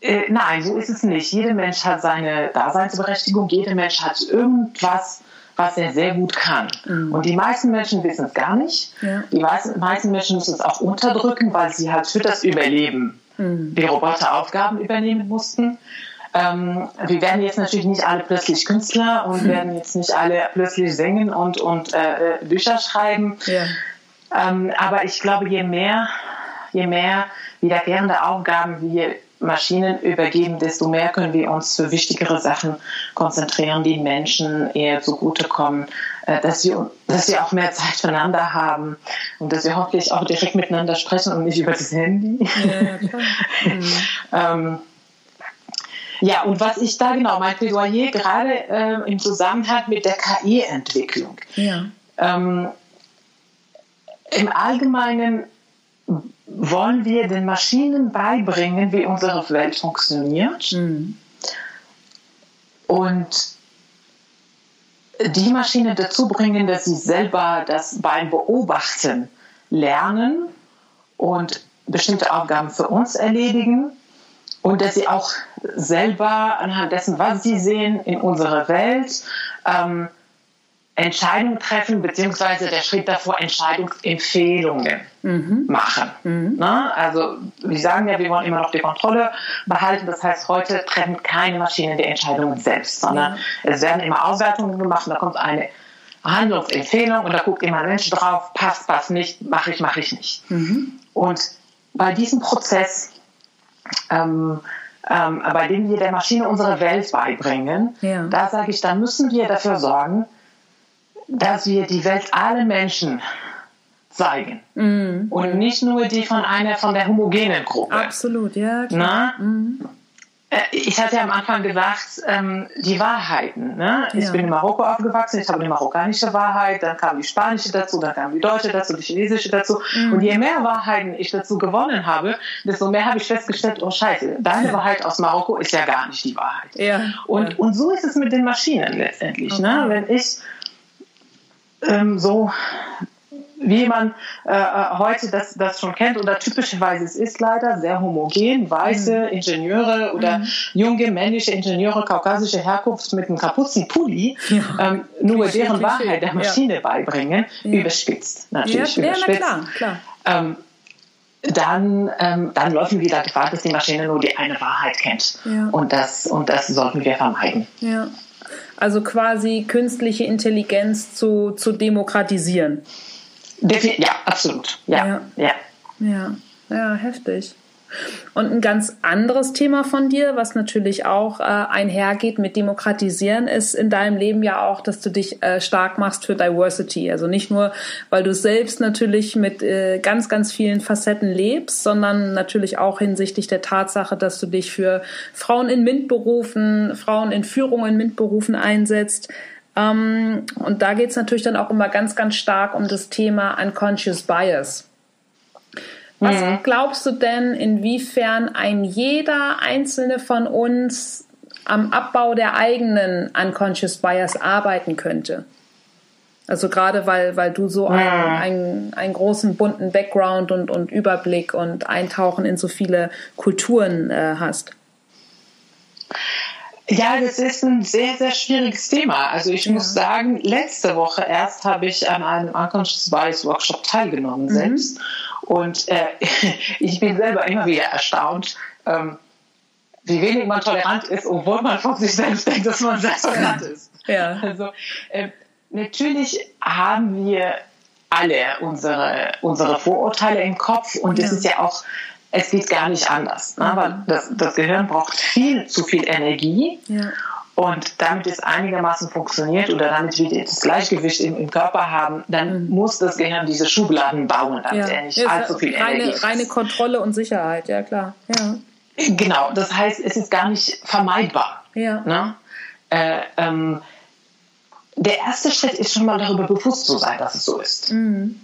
äh, nein, so ist es nicht. Jeder Mensch hat seine Daseinsberechtigung, jeder Mensch hat irgendwas, was er sehr gut kann. Mhm. Und die meisten Menschen wissen es gar nicht. Ja. Die meisten Menschen müssen es auch unterdrücken, weil sie halt für das Überleben. Die Roboter Aufgaben übernehmen mussten. Ähm, wir werden jetzt natürlich nicht alle plötzlich Künstler und mhm. werden jetzt nicht alle plötzlich singen und, und äh, äh, Bücher schreiben. Ja. Ähm, aber ich glaube, je mehr, je mehr wiederkehrende Aufgaben wir Maschinen übergeben, desto mehr können wir uns für wichtigere Sachen konzentrieren, die Menschen eher zugutekommen, dass wir, dass wir auch mehr Zeit füreinander haben und dass wir hoffentlich auch direkt miteinander sprechen und nicht über das Handy. Ja, mhm. ähm, ja, und was ich da genau, mein Plädoyer gerade äh, im Zusammenhang mit der KI-Entwicklung. Ja. Ähm, Im Allgemeinen wollen wir den Maschinen beibringen, wie unsere Welt funktioniert. Mhm. Und die Maschine dazu bringen, dass sie selber das beim Beobachten lernen und bestimmte Aufgaben für uns erledigen und dass sie auch selber anhand dessen, was sie sehen in unserer Welt, ähm, Entscheidungen treffen, beziehungsweise der Schritt davor Entscheidungsempfehlungen mhm. machen. Mhm. Ne? Also wir sagen ja, wir wollen immer noch die Kontrolle behalten. Das heißt, heute treffen keine Maschinen die Entscheidungen selbst, sondern mhm. es werden immer Auswertungen gemacht und da kommt eine Handlungsempfehlung und da guckt immer ein Mensch drauf, passt, passt nicht, mache ich, mache ich nicht. Mhm. Und bei diesem Prozess ähm, ähm, bei dem wir der Maschine unsere Welt beibringen, ja. da sage ich, dann müssen wir dafür sorgen, dass wir die Welt allen Menschen zeigen. Mm. Und nicht nur die von einer von der homogenen Gruppe. Absolut, ja. Klar. Mm. Ich hatte ja am Anfang gesagt, ähm, die Wahrheiten. Ne? Ich ja. bin in Marokko aufgewachsen, ich habe die marokkanische Wahrheit, dann kam die spanische dazu, dann kam die deutsche dazu, die chinesische dazu. Mm. Und je mehr Wahrheiten ich dazu gewonnen habe, desto mehr habe ich festgestellt, oh Scheiße, deine Wahrheit aus Marokko ist ja gar nicht die Wahrheit. Ja. Und, ja. und so ist es mit den Maschinen letztendlich. Ne? Okay. Ne? Wenn ich ähm, so wie man äh, äh, heute das, das schon kennt oder typischerweise es ist leider sehr homogen, weiße mhm. Ingenieure oder mhm. junge männliche Ingenieure kaukasischer Herkunft mit einem Kapuzenpulli ja. ähm, nur deren. Wahrheit der Maschine ja. beibringen, ja. überspitzt natürlich. Ja, überspitzt. klar, klar. Ähm, dann, ähm, dann läufen wir da Gefahr, dass die Maschine nur die eine Wahrheit kennt. Und, das, und das sollten wir vermeiden. Ja. Also quasi künstliche Intelligenz zu, zu demokratisieren. Ja, absolut. Ja, ja. Ja, ja. ja heftig. Und ein ganz anderes Thema von dir, was natürlich auch äh, einhergeht mit Demokratisieren, ist in deinem Leben ja auch, dass du dich äh, stark machst für Diversity. Also nicht nur, weil du selbst natürlich mit äh, ganz, ganz vielen Facetten lebst, sondern natürlich auch hinsichtlich der Tatsache, dass du dich für Frauen in MINT-Berufen, Frauen in Führung in MINT-Berufen einsetzt. Ähm, und da geht es natürlich dann auch immer ganz, ganz stark um das Thema Unconscious Bias. Was mhm. glaubst du denn, inwiefern ein jeder einzelne von uns am Abbau der eigenen Unconscious Bias arbeiten könnte? Also gerade weil, weil du so einen, einen, einen großen bunten Background und, und Überblick und Eintauchen in so viele Kulturen äh, hast. Ja, das ist ein sehr, sehr schwieriges Thema. Also ich ja. muss sagen, letzte Woche erst habe ich an einem Unconscious Bias Workshop teilgenommen mhm. Und äh, ich bin selber immer wieder erstaunt, ähm, wie wenig man tolerant ist, obwohl man von sich selbst denkt, dass man sehr tolerant ist. Ja. Also äh, natürlich haben wir alle unsere, unsere Vorurteile im Kopf und es ja. ist ja auch es geht gar nicht anders. Ne? Weil das, das Gehirn braucht viel zu viel Energie. Ja. Und damit es einigermaßen funktioniert oder damit wir das Gleichgewicht im, im Körper haben, dann muss das Gehirn diese Schubladen bauen, damit ja. er nicht allzu viel reine, Energie. Reine Kontrolle und Sicherheit, ja klar. Ja. Genau, das heißt, es ist gar nicht vermeidbar. Ja. Ne? Äh, ähm, der erste Schritt ist schon mal darüber bewusst zu sein, dass es so ist. Mhm.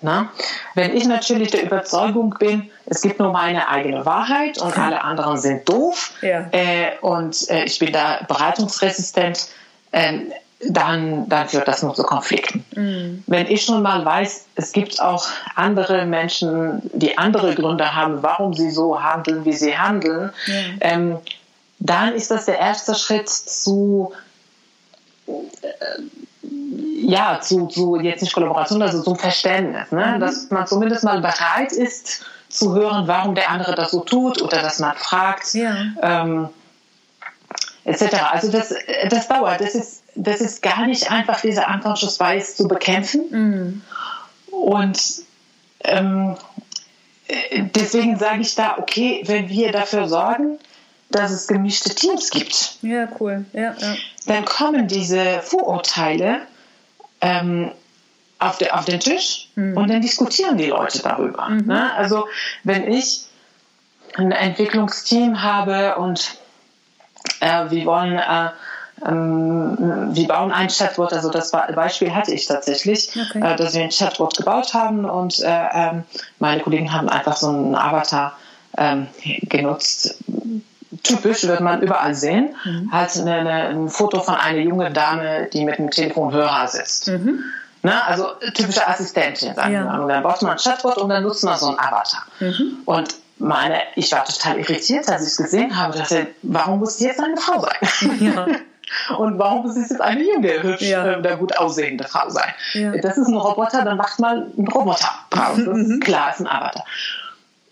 Na? Wenn ich natürlich der Überzeugung bin, es gibt nur meine eigene Wahrheit und alle anderen sind doof ja. äh, und äh, ich bin da beratungsresistent, äh, dann, dann führt das nur zu Konflikten. Mhm. Wenn ich schon mal weiß, es gibt auch andere Menschen, die andere Gründe haben, warum sie so handeln, wie sie handeln, ja. ähm, dann ist das der erste Schritt zu äh, ja, zu, zu jetzt nicht Kollaboration, also zum Verständnis, ne? Mhm. dass man zumindest mal bereit ist zu hören, warum der andere das so tut oder dass man fragt, ja. ähm, etc. Also das, das dauert, das ist, das ist gar nicht einfach, diese unconscious bias zu bekämpfen mhm. und ähm, deswegen sage ich da, okay, wenn wir dafür sorgen, dass es gemischte Teams gibt. Ja, cool. Ja, ja. Dann kommen diese Vorurteile ähm, auf, de, auf den Tisch mhm. und dann diskutieren die Leute darüber. Mhm. Ne? Also wenn ich ein Entwicklungsteam habe und äh, wir wollen äh, ähm, wir bauen ein Chatbot, also das Beispiel hatte ich tatsächlich, okay. äh, dass wir ein Chatbot gebaut haben und äh, ähm, meine Kollegen haben einfach so einen Avatar ähm, genutzt, typisch, wird man überall sehen, mhm. halt eine, eine, ein Foto von einer jungen Dame, die mit einem Telefonhörer sitzt. Mhm. Ne? Also typische Assistentin, sagen ja. wir mal. Und dann baut man ein Chatbot und dann nutzt man so einen Avatar. Mhm. Und meine, ich war total irritiert, als ich es gesehen habe, dachte, warum muss jetzt eine Frau sein? Ja. Und warum muss es jetzt eine junge, hübsch ja. äh, gut aussehende Frau sein? Ja. Das ist ein Roboter, dann macht man einen Roboter draus. Mhm. klar, ist ein Avatar.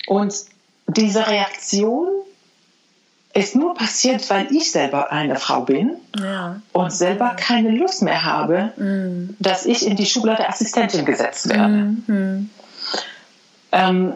Und diese Reaktion ist nur passiert, weil ich selber eine Frau bin ja. und selber keine Lust mehr habe, mhm. dass ich in die Schublade Assistentin gesetzt werde. Mhm. Ähm,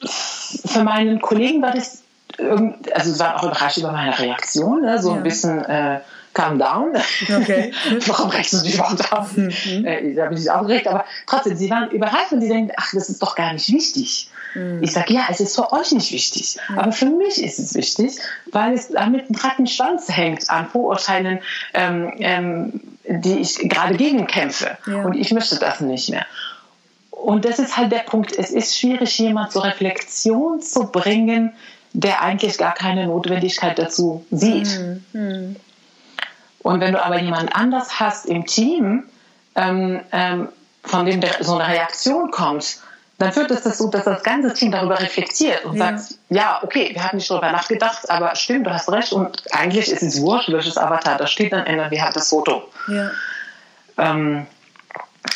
für meinen Kollegen war das, also sie waren auch überrascht über meine Reaktion, ne? so ja. ein bisschen äh, calm down. Okay. Warum regst du dich überhaupt auf? Mhm. Äh, da bin ich aufgeregt, aber trotzdem, sie waren überrascht und sie denken, ach, das ist doch gar nicht wichtig. Mhm. Ich sage, ja, es ist für euch nicht wichtig, mhm. aber für mich ist es wichtig, weil es damit einen Rattenschwanz hängt an Vorurteilen, ähm, ähm, die ich gerade gegen kämpfe. Ja. Und ich möchte das nicht mehr. Und das ist halt der Punkt. Es ist schwierig, jemand zur Reflexion zu bringen, der eigentlich gar keine Notwendigkeit dazu sieht. Mhm. Und wenn du aber jemand anders hast im Team, ähm, ähm, von dem so eine Reaktion kommt, dann führt es dazu, dass das ganze Team darüber reflektiert und ja. sagt, ja, okay, wir hatten nicht darüber nachgedacht, aber stimmt, du hast recht und eigentlich ist es wurscht, welches Avatar da steht, dann ändern wir halt das Foto. Ja. Ähm,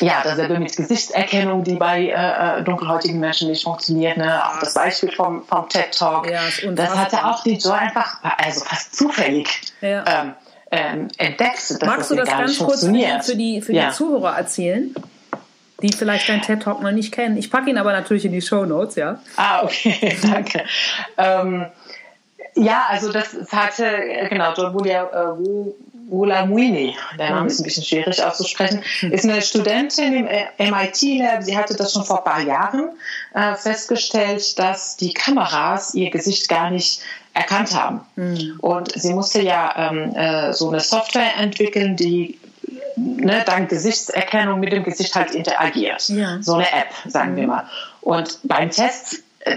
ja, dasselbe mit Gesichtserkennung, die bei äh, äh, dunkelhäutigen Menschen nicht funktioniert. Ne? Auch das Beispiel vom, vom TED Talk. Ja, das hatte auch die Joy einfach, also fast zufällig ja. ähm, ähm, entdeckst, dass Magst das du das ganz kurz für die, für die, ja. Zuhörer erzählen? die vielleicht deinen TED Talk noch nicht kennen. Ich packe ihn aber natürlich in die Show Notes, ja. Ah, okay, danke. ähm, ja, also das hatte, genau, John äh, Wulamuini, der Name ist ein bisschen schwierig auszusprechen, ist eine Studentin im MIT Lab. Sie hatte das schon vor ein paar Jahren äh, festgestellt, dass die Kameras ihr Gesicht gar nicht erkannt haben. Mhm. Und sie musste ja ähm, äh, so eine Software entwickeln, die ne, dank Gesichtserkennung mit dem Gesicht halt interagiert. Ja. So eine App, sagen mhm. wir mal. Und beim Test, äh,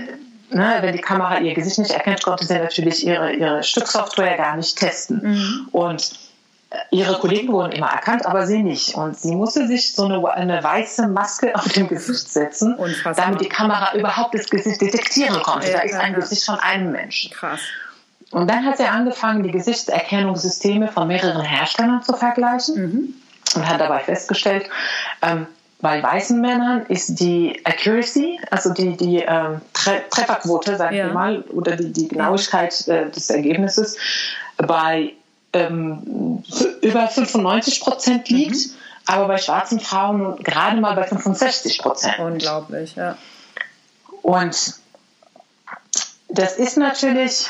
ne, wenn die Kamera ihr Gesicht nicht erkennt, konnte sie natürlich ihre, ihre Stücksoftware gar nicht testen. Mhm. Und ihre Kollegen wurden immer erkannt, aber sie nicht. Und sie musste sich so eine, eine weiße Maske auf dem Gesicht setzen, damit die Kamera überhaupt das Gesicht detektieren konnte. Ja, da ist ein ja. Gesicht von einem Menschen. Krass. Und dann hat sie angefangen, die Gesichtserkennungssysteme von mehreren Herstellern zu vergleichen mhm. und hat dabei festgestellt, ähm, bei weißen Männern ist die Accuracy, also die, die ähm, Tre Trefferquote, sagen ja. wir mal, oder die, die Genauigkeit äh, des Ergebnisses bei ähm, über 95 Prozent liegt, mhm. aber bei schwarzen Frauen gerade mal bei 65 Prozent. Unglaublich, ja. Und das ist natürlich,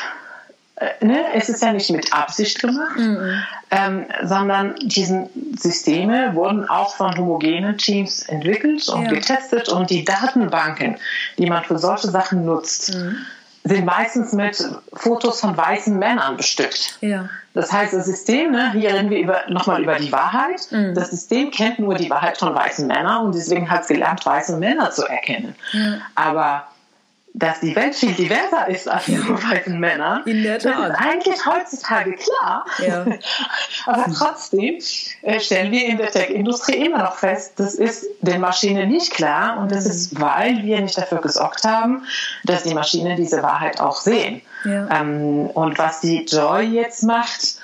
äh, ne, es ist ja nicht mit Absicht gemacht, mhm. ähm, sondern diese Systeme wurden auch von homogenen Teams entwickelt und ja. getestet und die Datenbanken, die man für solche Sachen nutzt, mhm. Sind meistens mit Fotos von weißen Männern bestückt. Ja. Das heißt, das System, ne, hier reden wir über, nochmal über die Wahrheit, mhm. das System kennt nur die Wahrheit von weißen Männern und deswegen hat es gelernt, weiße Männer zu erkennen. Ja. Aber dass die Welt viel diverser ist als nur weißen Männer. In der Tat. Das ist eigentlich heutzutage klar. Ja. Aber trotzdem äh, stellen wir in der Tech-Industrie immer noch fest, das ist den Maschinen nicht klar und das ist, weil wir nicht dafür gesorgt haben, dass die Maschinen diese Wahrheit auch sehen. Ja. Ähm, und was die Joy jetzt macht,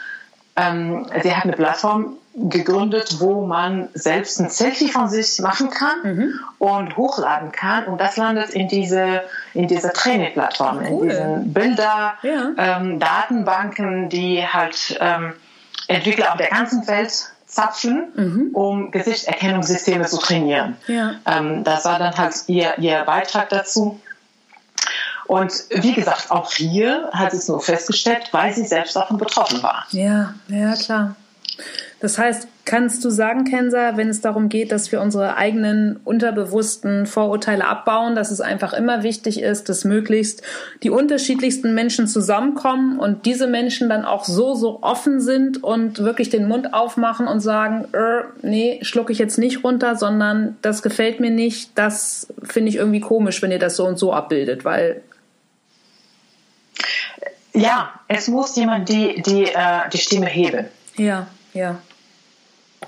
ähm, sie hat eine Plattform gegründet, wo man selbst ein Selfie von sich machen kann mhm. und hochladen kann. Und das landet in diese, in dieser Training-Plattform, cool. in diesen Bilder, ja. ähm, Datenbanken, die halt ähm, Entwickler auf der ganzen Welt zapfen, mhm. um Gesichtserkennungssysteme zu trainieren. Ja. Ähm, das war dann halt ihr, ihr Beitrag dazu. Und wie gesagt, auch hier hat sie es nur festgestellt, weil sie selbst davon betroffen war. Ja, ja, klar. Das heißt, kannst du sagen, Kenza, wenn es darum geht, dass wir unsere eigenen unterbewussten Vorurteile abbauen, dass es einfach immer wichtig ist, dass möglichst die unterschiedlichsten Menschen zusammenkommen und diese Menschen dann auch so, so offen sind und wirklich den Mund aufmachen und sagen, äh, nee, schlucke ich jetzt nicht runter, sondern das gefällt mir nicht, das finde ich irgendwie komisch, wenn ihr das so und so abbildet, weil ja, es muss jemand die, die, äh, die Stimme heben. Ja, ja.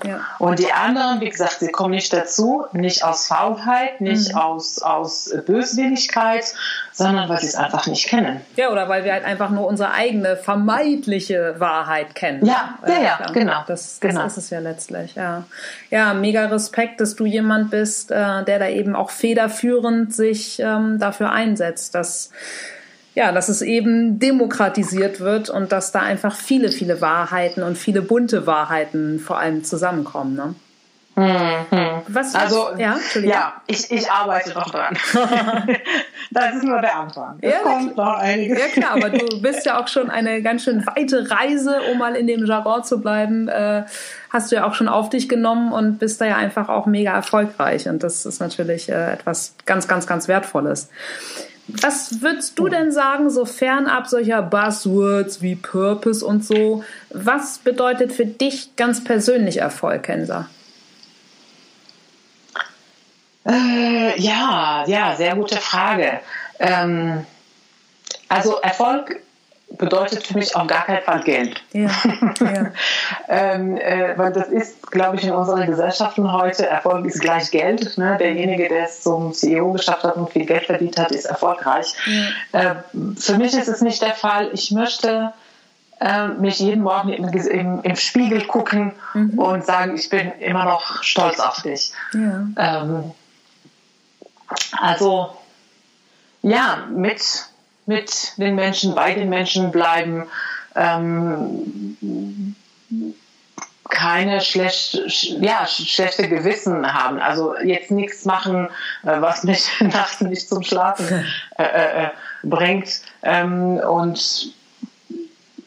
Ja. Und die anderen, wie gesagt, sie kommen nicht dazu, nicht aus Faulheit, nicht mhm. aus, aus Böswilligkeit, sondern weil sie es einfach nicht kennen. Ja, oder weil wir halt einfach nur unsere eigene vermeintliche Wahrheit kennen. Ja, ja, ja, ja genau. Das, das genau. ist es ja letztlich, ja. Ja, mega Respekt, dass du jemand bist, äh, der da eben auch federführend sich ähm, dafür einsetzt, dass ja, dass es eben demokratisiert wird und dass da einfach viele, viele Wahrheiten und viele bunte Wahrheiten vor allem zusammenkommen. Ne? Mhm. Was, also, ja, ja ich, ich arbeite noch dran. das ist nur der Anfang. Es ja, kommt noch einiges. Ja, klar, aber du bist ja auch schon eine ganz schön weite Reise, um mal in dem Jargon zu bleiben. Äh, hast du ja auch schon auf dich genommen und bist da ja einfach auch mega erfolgreich. Und das ist natürlich äh, etwas ganz, ganz, ganz Wertvolles. Was würdest du denn sagen, so fernab solcher Buzzwords wie Purpose und so, was bedeutet für dich ganz persönlich Erfolg, Kenser? Äh, ja, ja, sehr gute Frage. Ähm, also Erfolg bedeutet für mich auf gar keinen Fall Geld. Ja, ja. ähm, äh, weil das ist, glaube ich, in unseren Gesellschaften heute, Erfolg ist gleich Geld. Ne? Derjenige, der es zum CEO geschafft hat und viel Geld verdient hat, ist erfolgreich. Ja. Äh, für mich ist es nicht der Fall. Ich möchte äh, mich jeden Morgen im, im, im Spiegel gucken mhm. und sagen, ich bin immer noch stolz auf dich. Ähm, also ja, mit mit den Menschen, bei den Menschen bleiben, ähm, keine schlecht, ja, schlechte Gewissen haben. Also jetzt nichts machen, äh, was mich nachts nicht zum Schlafen äh, äh, äh, bringt ähm, und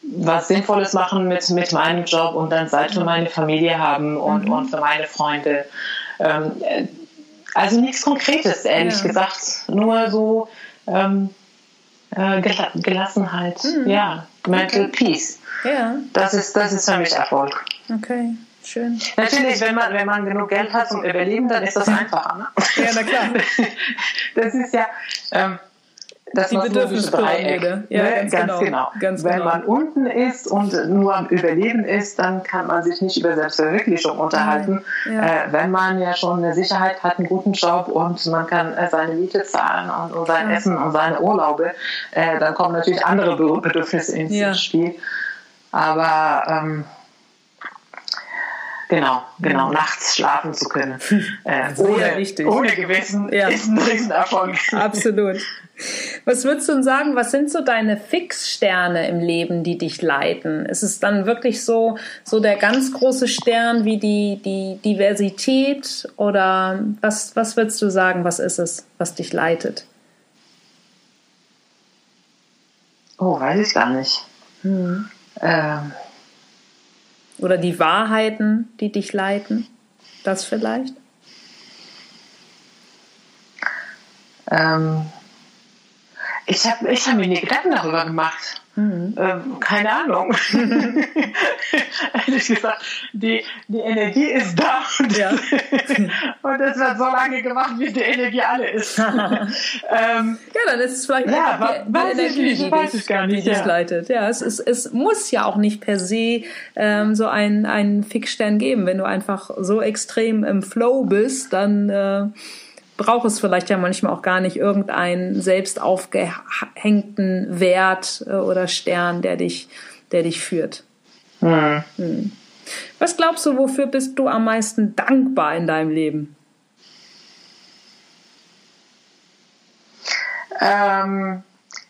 was Sinnvolles machen mit, mit meinem Job und dann Zeit für meine Familie haben und, mhm. und für meine Freunde. Ähm, äh, also nichts Konkretes, ehrlich ja. gesagt. Nur so ähm, äh, Gelassenheit, mhm. ja, Mental okay. Peace. Ja. Das ist, das ist für mich Erfolg. Okay. Schön. Natürlich, wenn man, wenn man genug Geld hat zum Überleben, dann ist das einfacher. Ne? Ja, na klar. Das ist ja, ähm, das die Bedürfnispyramide. Ja, ne? ganz, ganz, genau. genau. Ganz Wenn genau. man unten ist und nur am Überleben ist, dann kann man sich nicht über Selbstverwirklichung unterhalten. Ja. Äh, wenn man ja schon eine Sicherheit hat, einen guten Job und man kann äh, seine Miete zahlen und, und sein ja. Essen und seine Urlaube, äh, dann kommen natürlich andere Bedürfnisse ins. Spiel. Aber ähm, Genau, genau, nachts schlafen zu können. Äh, ohne, ohne Gewissen ja. ist ein Riesenerfolg. Absolut. Was würdest du denn sagen, was sind so deine Fixsterne im Leben, die dich leiten? Ist es dann wirklich so, so der ganz große Stern wie die, die Diversität oder was, was würdest du sagen, was ist es, was dich leitet? Oh, weiß ich gar nicht. Mhm. Ähm. Oder die Wahrheiten, die dich leiten. Das vielleicht? Ähm. Ich habe ich hab mir nie Gedanken darüber gemacht. Mhm. Ähm, keine Ahnung. Ehrlich gesagt, die, die Energie ist da und, ja. und es wird so lange gemacht, wie die Energie alle ist. ähm, ja, dann ist es vielleicht ja, einfach die, die Energie, nicht, die, weiß dich, gar nicht, die ja. dich leitet. Ja, es, ist, es muss ja auch nicht per se ähm, so einen, einen Fixstern geben. Wenn du einfach so extrem im Flow bist, dann äh, braucht es vielleicht ja manchmal auch gar nicht irgendeinen selbst aufgehängten Wert äh, oder Stern, der dich, der dich führt. Mhm. Hm. Was glaubst du, wofür bist du am meisten dankbar in deinem Leben? Ähm,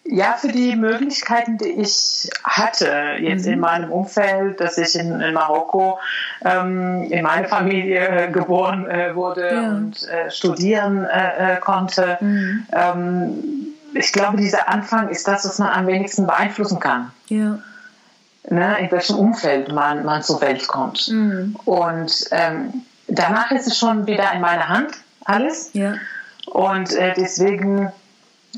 ja, für die Möglichkeiten, die ich hatte jetzt mhm. in meinem Umfeld, dass ich in, in Marokko ähm, in meine Familie geboren äh, wurde ja. und äh, studieren äh, äh, konnte. Mhm. Ähm, ich glaube, dieser Anfang ist das, was man am wenigsten beeinflussen kann. Ja. Ne, in welchem Umfeld man, man zur Welt kommt. Mhm. Und ähm, danach ist es schon wieder in meiner Hand alles. Ja. Und äh, deswegen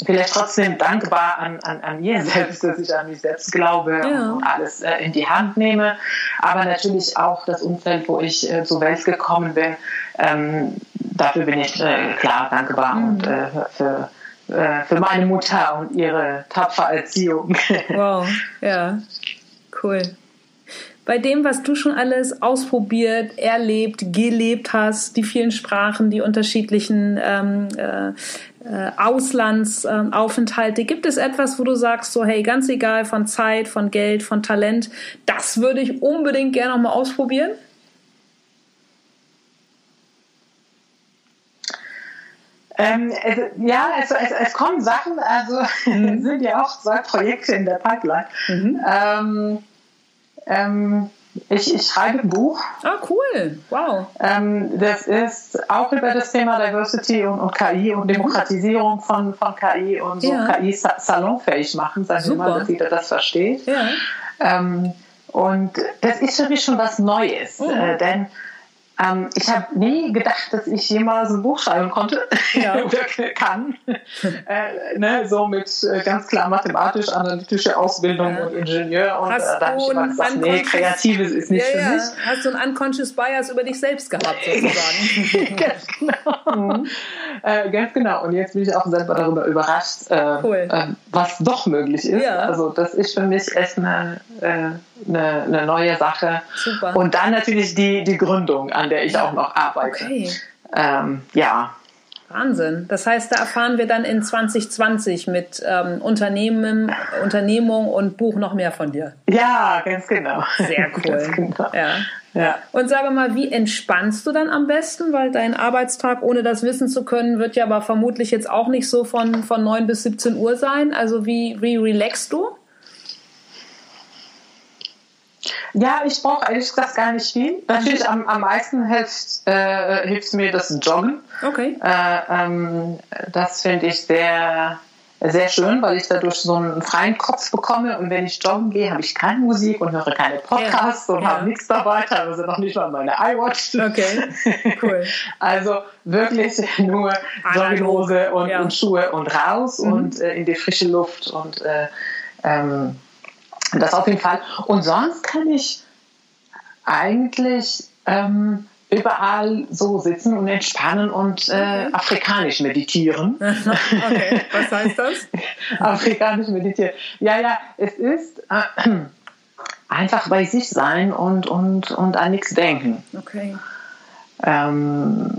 vielleicht trotzdem dankbar an, an, an mir selbst, dass ich an mich selbst glaube ja. und alles äh, in die Hand nehme. Aber natürlich auch das Umfeld, wo ich äh, zur Welt gekommen bin. Ähm, dafür bin ich äh, klar dankbar mhm. und äh, für, äh, für meine Mutter und ihre tapfere Erziehung. Wow, ja, cool bei dem, was du schon alles ausprobiert, erlebt, gelebt hast, die vielen Sprachen, die unterschiedlichen ähm, äh, Auslandsaufenthalte, gibt es etwas, wo du sagst, so hey, ganz egal von Zeit, von Geld, von Talent, das würde ich unbedingt gerne noch mal ausprobieren? Ähm, also, ja, es, es, es, kommen Sachen, also mhm. sind ja auch zwei Projekte in der Pipeline. Mhm. Ähm, ähm, ich, ich schreibe ein Buch. Ah, cool. Wow. Ähm, das ist auch über das Thema Diversity und, und KI und Demokratisierung von, von KI und so ja. KI salonfähig machen, sagen wir mal, dass jeder das versteht. Ja. Ähm, und das ist für mich schon was Neues, oh. äh, denn ähm, ich habe nie gedacht, dass ich jemals ein Buch schreiben konnte ja. oder kann. äh, ne, so mit äh, ganz klar mathematisch-analytische Ausbildung ja. und Ingenieur. Und Hast äh, da habe ich gesagt, nee, Kreatives ist nicht ja, für mich. Hast du ein unconscious bias über dich selbst gehabt, sozusagen? ganz genau. Mhm. Äh, ganz genau. Und jetzt bin ich auch selber darüber überrascht, äh, cool. Äh, was doch möglich ist. Also das ist für mich echt eine, eine, eine neue Sache. Super. Und dann natürlich die, die Gründung an der ich ja. auch noch arbeite. Okay. Ähm, ja. Wahnsinn. Das heißt, da erfahren wir dann in 2020 mit ähm, Unternehmen, Unternehmung und Buch noch mehr von dir. Ja, ganz genau. Sehr cool. Genau. Ja. Ja. Und sage mal, wie entspannst du dann am besten? Weil dein Arbeitstag, ohne das wissen zu können, wird ja aber vermutlich jetzt auch nicht so von, von 9 bis 17 Uhr sein. Also wie, wie relaxst du? Ja, ich brauche ehrlich gesagt gar nicht viel. Natürlich am, am meisten hilft, äh, hilft mir das Joggen. Okay. Äh, ähm, das finde ich sehr, sehr schön, weil ich dadurch so einen freien Kopf bekomme. Und wenn ich joggen gehe, habe ich keine Musik und höre keine Podcasts ja. und ja. habe nichts dabei, teilweise noch nicht mal meine iWatch. Okay, cool. also wirklich nur Jogginghose und, ja. und, Schuhe und raus mhm. und äh, in die frische Luft und äh, ähm, das auf jeden Fall. Und sonst kann ich eigentlich ähm, überall so sitzen und entspannen und äh, okay. afrikanisch meditieren. okay, was heißt das? afrikanisch meditieren. Ja, ja, es ist äh, einfach bei sich sein und, und, und an nichts denken. Okay. Ähm,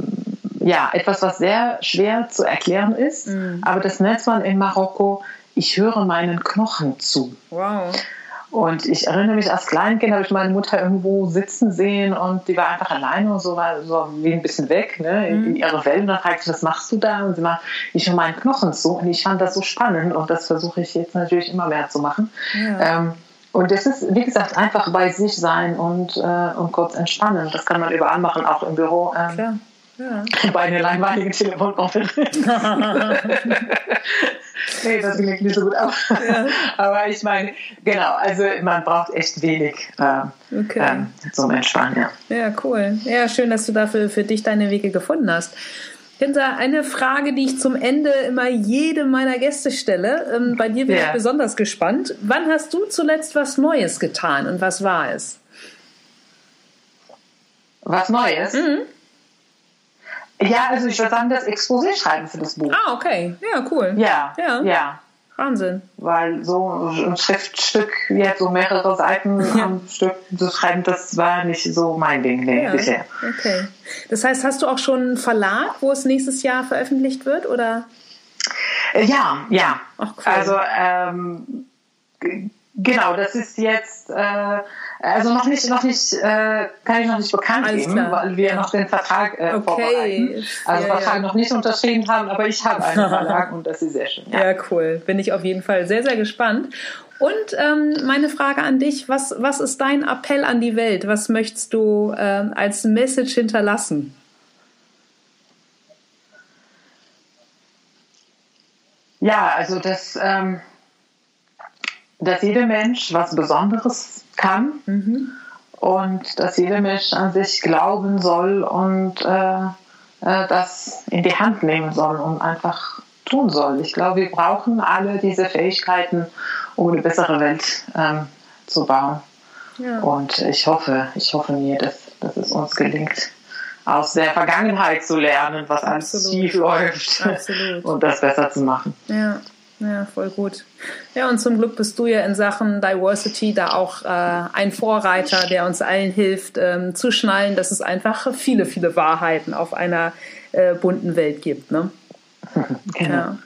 ja, etwas, was sehr schwer zu erklären ist, mm. aber das nennt man in Marokko, ich höre meinen Knochen zu. Wow. Und ich erinnere mich, als Kleinkind habe ich meine Mutter irgendwo sitzen sehen und die war einfach alleine und so war so wie ein bisschen weg, ne, in, in mhm. ihrer Welt. Und dann fragte ich, was machst du da? Und sie macht, ich höre meinen Knochen zu. Und ich fand das so spannend und das versuche ich jetzt natürlich immer mehr zu machen. Ja. Ähm, und das ist, wie gesagt, einfach bei sich sein und, äh, und kurz entspannen. Das kann man überall machen, auch im Büro. Ähm. Ja. Bei einer langweiligen Telefonkonferenz. nee, das klingt nicht so gut. Aber, ja. aber ich meine, genau, also man braucht echt wenig äh, okay. ähm, zum Entspannen. Ja. ja, cool. Ja, schön, dass du dafür für dich deine Wege gefunden hast. Hinter eine Frage, die ich zum Ende immer jedem meiner Gäste stelle. Ähm, bei dir bin ja. ich besonders gespannt. Wann hast du zuletzt was Neues getan und was war es? Was Neues? Mhm. Ja, also ich würde sagen, das Exposé schreiben für das Buch. Ah, okay. Ja, cool. Ja, ja. ja. Wahnsinn. Weil so ein Schriftstück, jetzt so mehrere Seiten ja. am Stück zu schreiben, das war nicht so mein Ding nee, ja. bisher. Okay. Das heißt, hast du auch schon einen Verlag, wo es nächstes Jahr veröffentlicht wird, oder? Äh, ja, ja. Ach, cool. Also ähm, genau, das ist jetzt äh, also noch nicht, noch nicht, äh, kann ich noch nicht bekannt Alles geben, klar. weil wir noch den Vertrag äh, okay. vorbereiten. Also ja, Vertrag ja. noch nicht unterschrieben haben, aber ich habe einen Vertrag und das ist sehr schön. Ja. ja, cool. Bin ich auf jeden Fall sehr, sehr gespannt. Und ähm, meine Frage an dich, was, was ist dein Appell an die Welt? Was möchtest du äh, als Message hinterlassen? Ja, also das, ähm, dass jeder Mensch was Besonderes kann mhm. und dass jeder Mensch an sich glauben soll und äh, äh, das in die Hand nehmen soll und einfach tun soll. Ich glaube, wir brauchen alle diese Fähigkeiten, um eine bessere Welt ähm, zu bauen. Ja. Und ich hoffe, ich hoffe mir, dass, dass es uns gelingt, aus der Vergangenheit zu lernen, was alles schief läuft Absolut. und das besser zu machen. Ja. Ja, voll gut. Ja, und zum Glück bist du ja in Sachen Diversity da auch äh, ein Vorreiter, der uns allen hilft, ähm, zu schnallen, dass es einfach viele, viele Wahrheiten auf einer äh, bunten Welt gibt. Ne? Genau. Ja.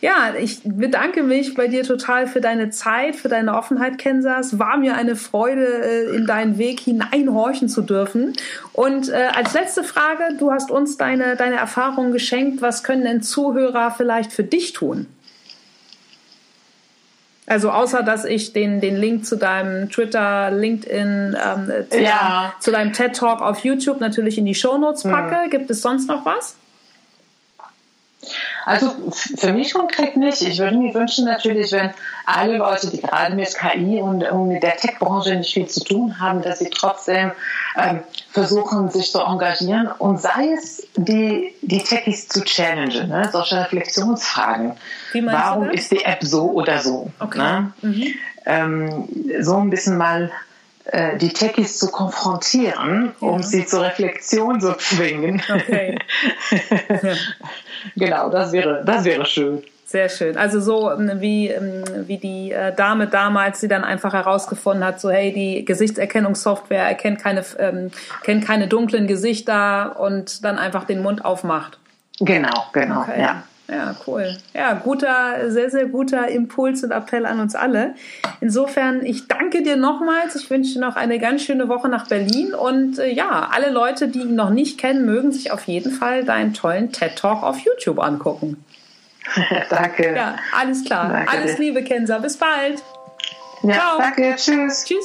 Ja, ich bedanke mich bei dir total für deine Zeit, für deine Offenheit, Kansas. War mir eine Freude, äh, in deinen Weg hineinhorchen zu dürfen. Und äh, als letzte Frage, du hast uns deine, deine Erfahrungen geschenkt. Was können denn Zuhörer vielleicht für dich tun? Also außer dass ich den, den Link zu deinem Twitter, LinkedIn, ähm, zu, ja. deinem, zu, deinem, TED Talk auf YouTube natürlich in die Show Notes packe. Mhm. Gibt es sonst noch was? Also für mich konkret nicht. Ich würde mir wünschen natürlich, wenn alle Leute, die gerade mit KI und, und mit der Tech-Branche nicht viel zu tun haben, dass sie trotzdem ähm, versuchen, sich zu engagieren und sei es die, die Techies zu challengen, ne? solche Reflexionsfragen. Warum ist die App so oder so? Okay. Ne? Mhm. Ähm, so ein bisschen mal äh, die Techies zu konfrontieren, ja. um sie zur Reflexion zu zwingen. Okay. genau, das wäre, das wäre schön. Sehr schön. Also so ähm, wie, ähm, wie die äh, Dame damals, die dann einfach herausgefunden hat, so hey, die Gesichtserkennungssoftware erkennt keine, ähm, kennt keine dunklen Gesichter und dann einfach den Mund aufmacht. Genau, genau, okay. ja. Ja, cool. Ja, guter, sehr, sehr guter Impuls und Appell an uns alle. Insofern, ich danke dir nochmals. Ich wünsche dir noch eine ganz schöne Woche nach Berlin. Und äh, ja, alle Leute, die ihn noch nicht kennen, mögen sich auf jeden Fall deinen tollen TED Talk auf YouTube angucken. danke. Ja, alles klar. Danke alles Liebe, Kenza. Bis bald. Ja, Ciao. danke. Tschüss. Tschüss.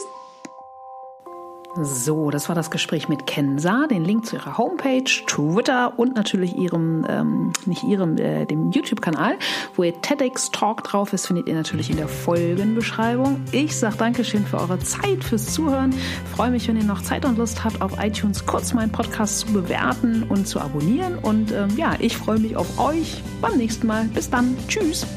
So, das war das Gespräch mit Kensa. Den Link zu ihrer Homepage, Twitter und natürlich ihrem, ähm, nicht ihrem, äh, dem YouTube-Kanal, wo ihr TEDx Talk drauf ist, findet ihr natürlich in der Folgenbeschreibung. Ich sage Dankeschön für eure Zeit, fürs Zuhören. Freue mich, wenn ihr noch Zeit und Lust habt, auf iTunes kurz meinen Podcast zu bewerten und zu abonnieren. Und ähm, ja, ich freue mich auf euch beim nächsten Mal. Bis dann. Tschüss.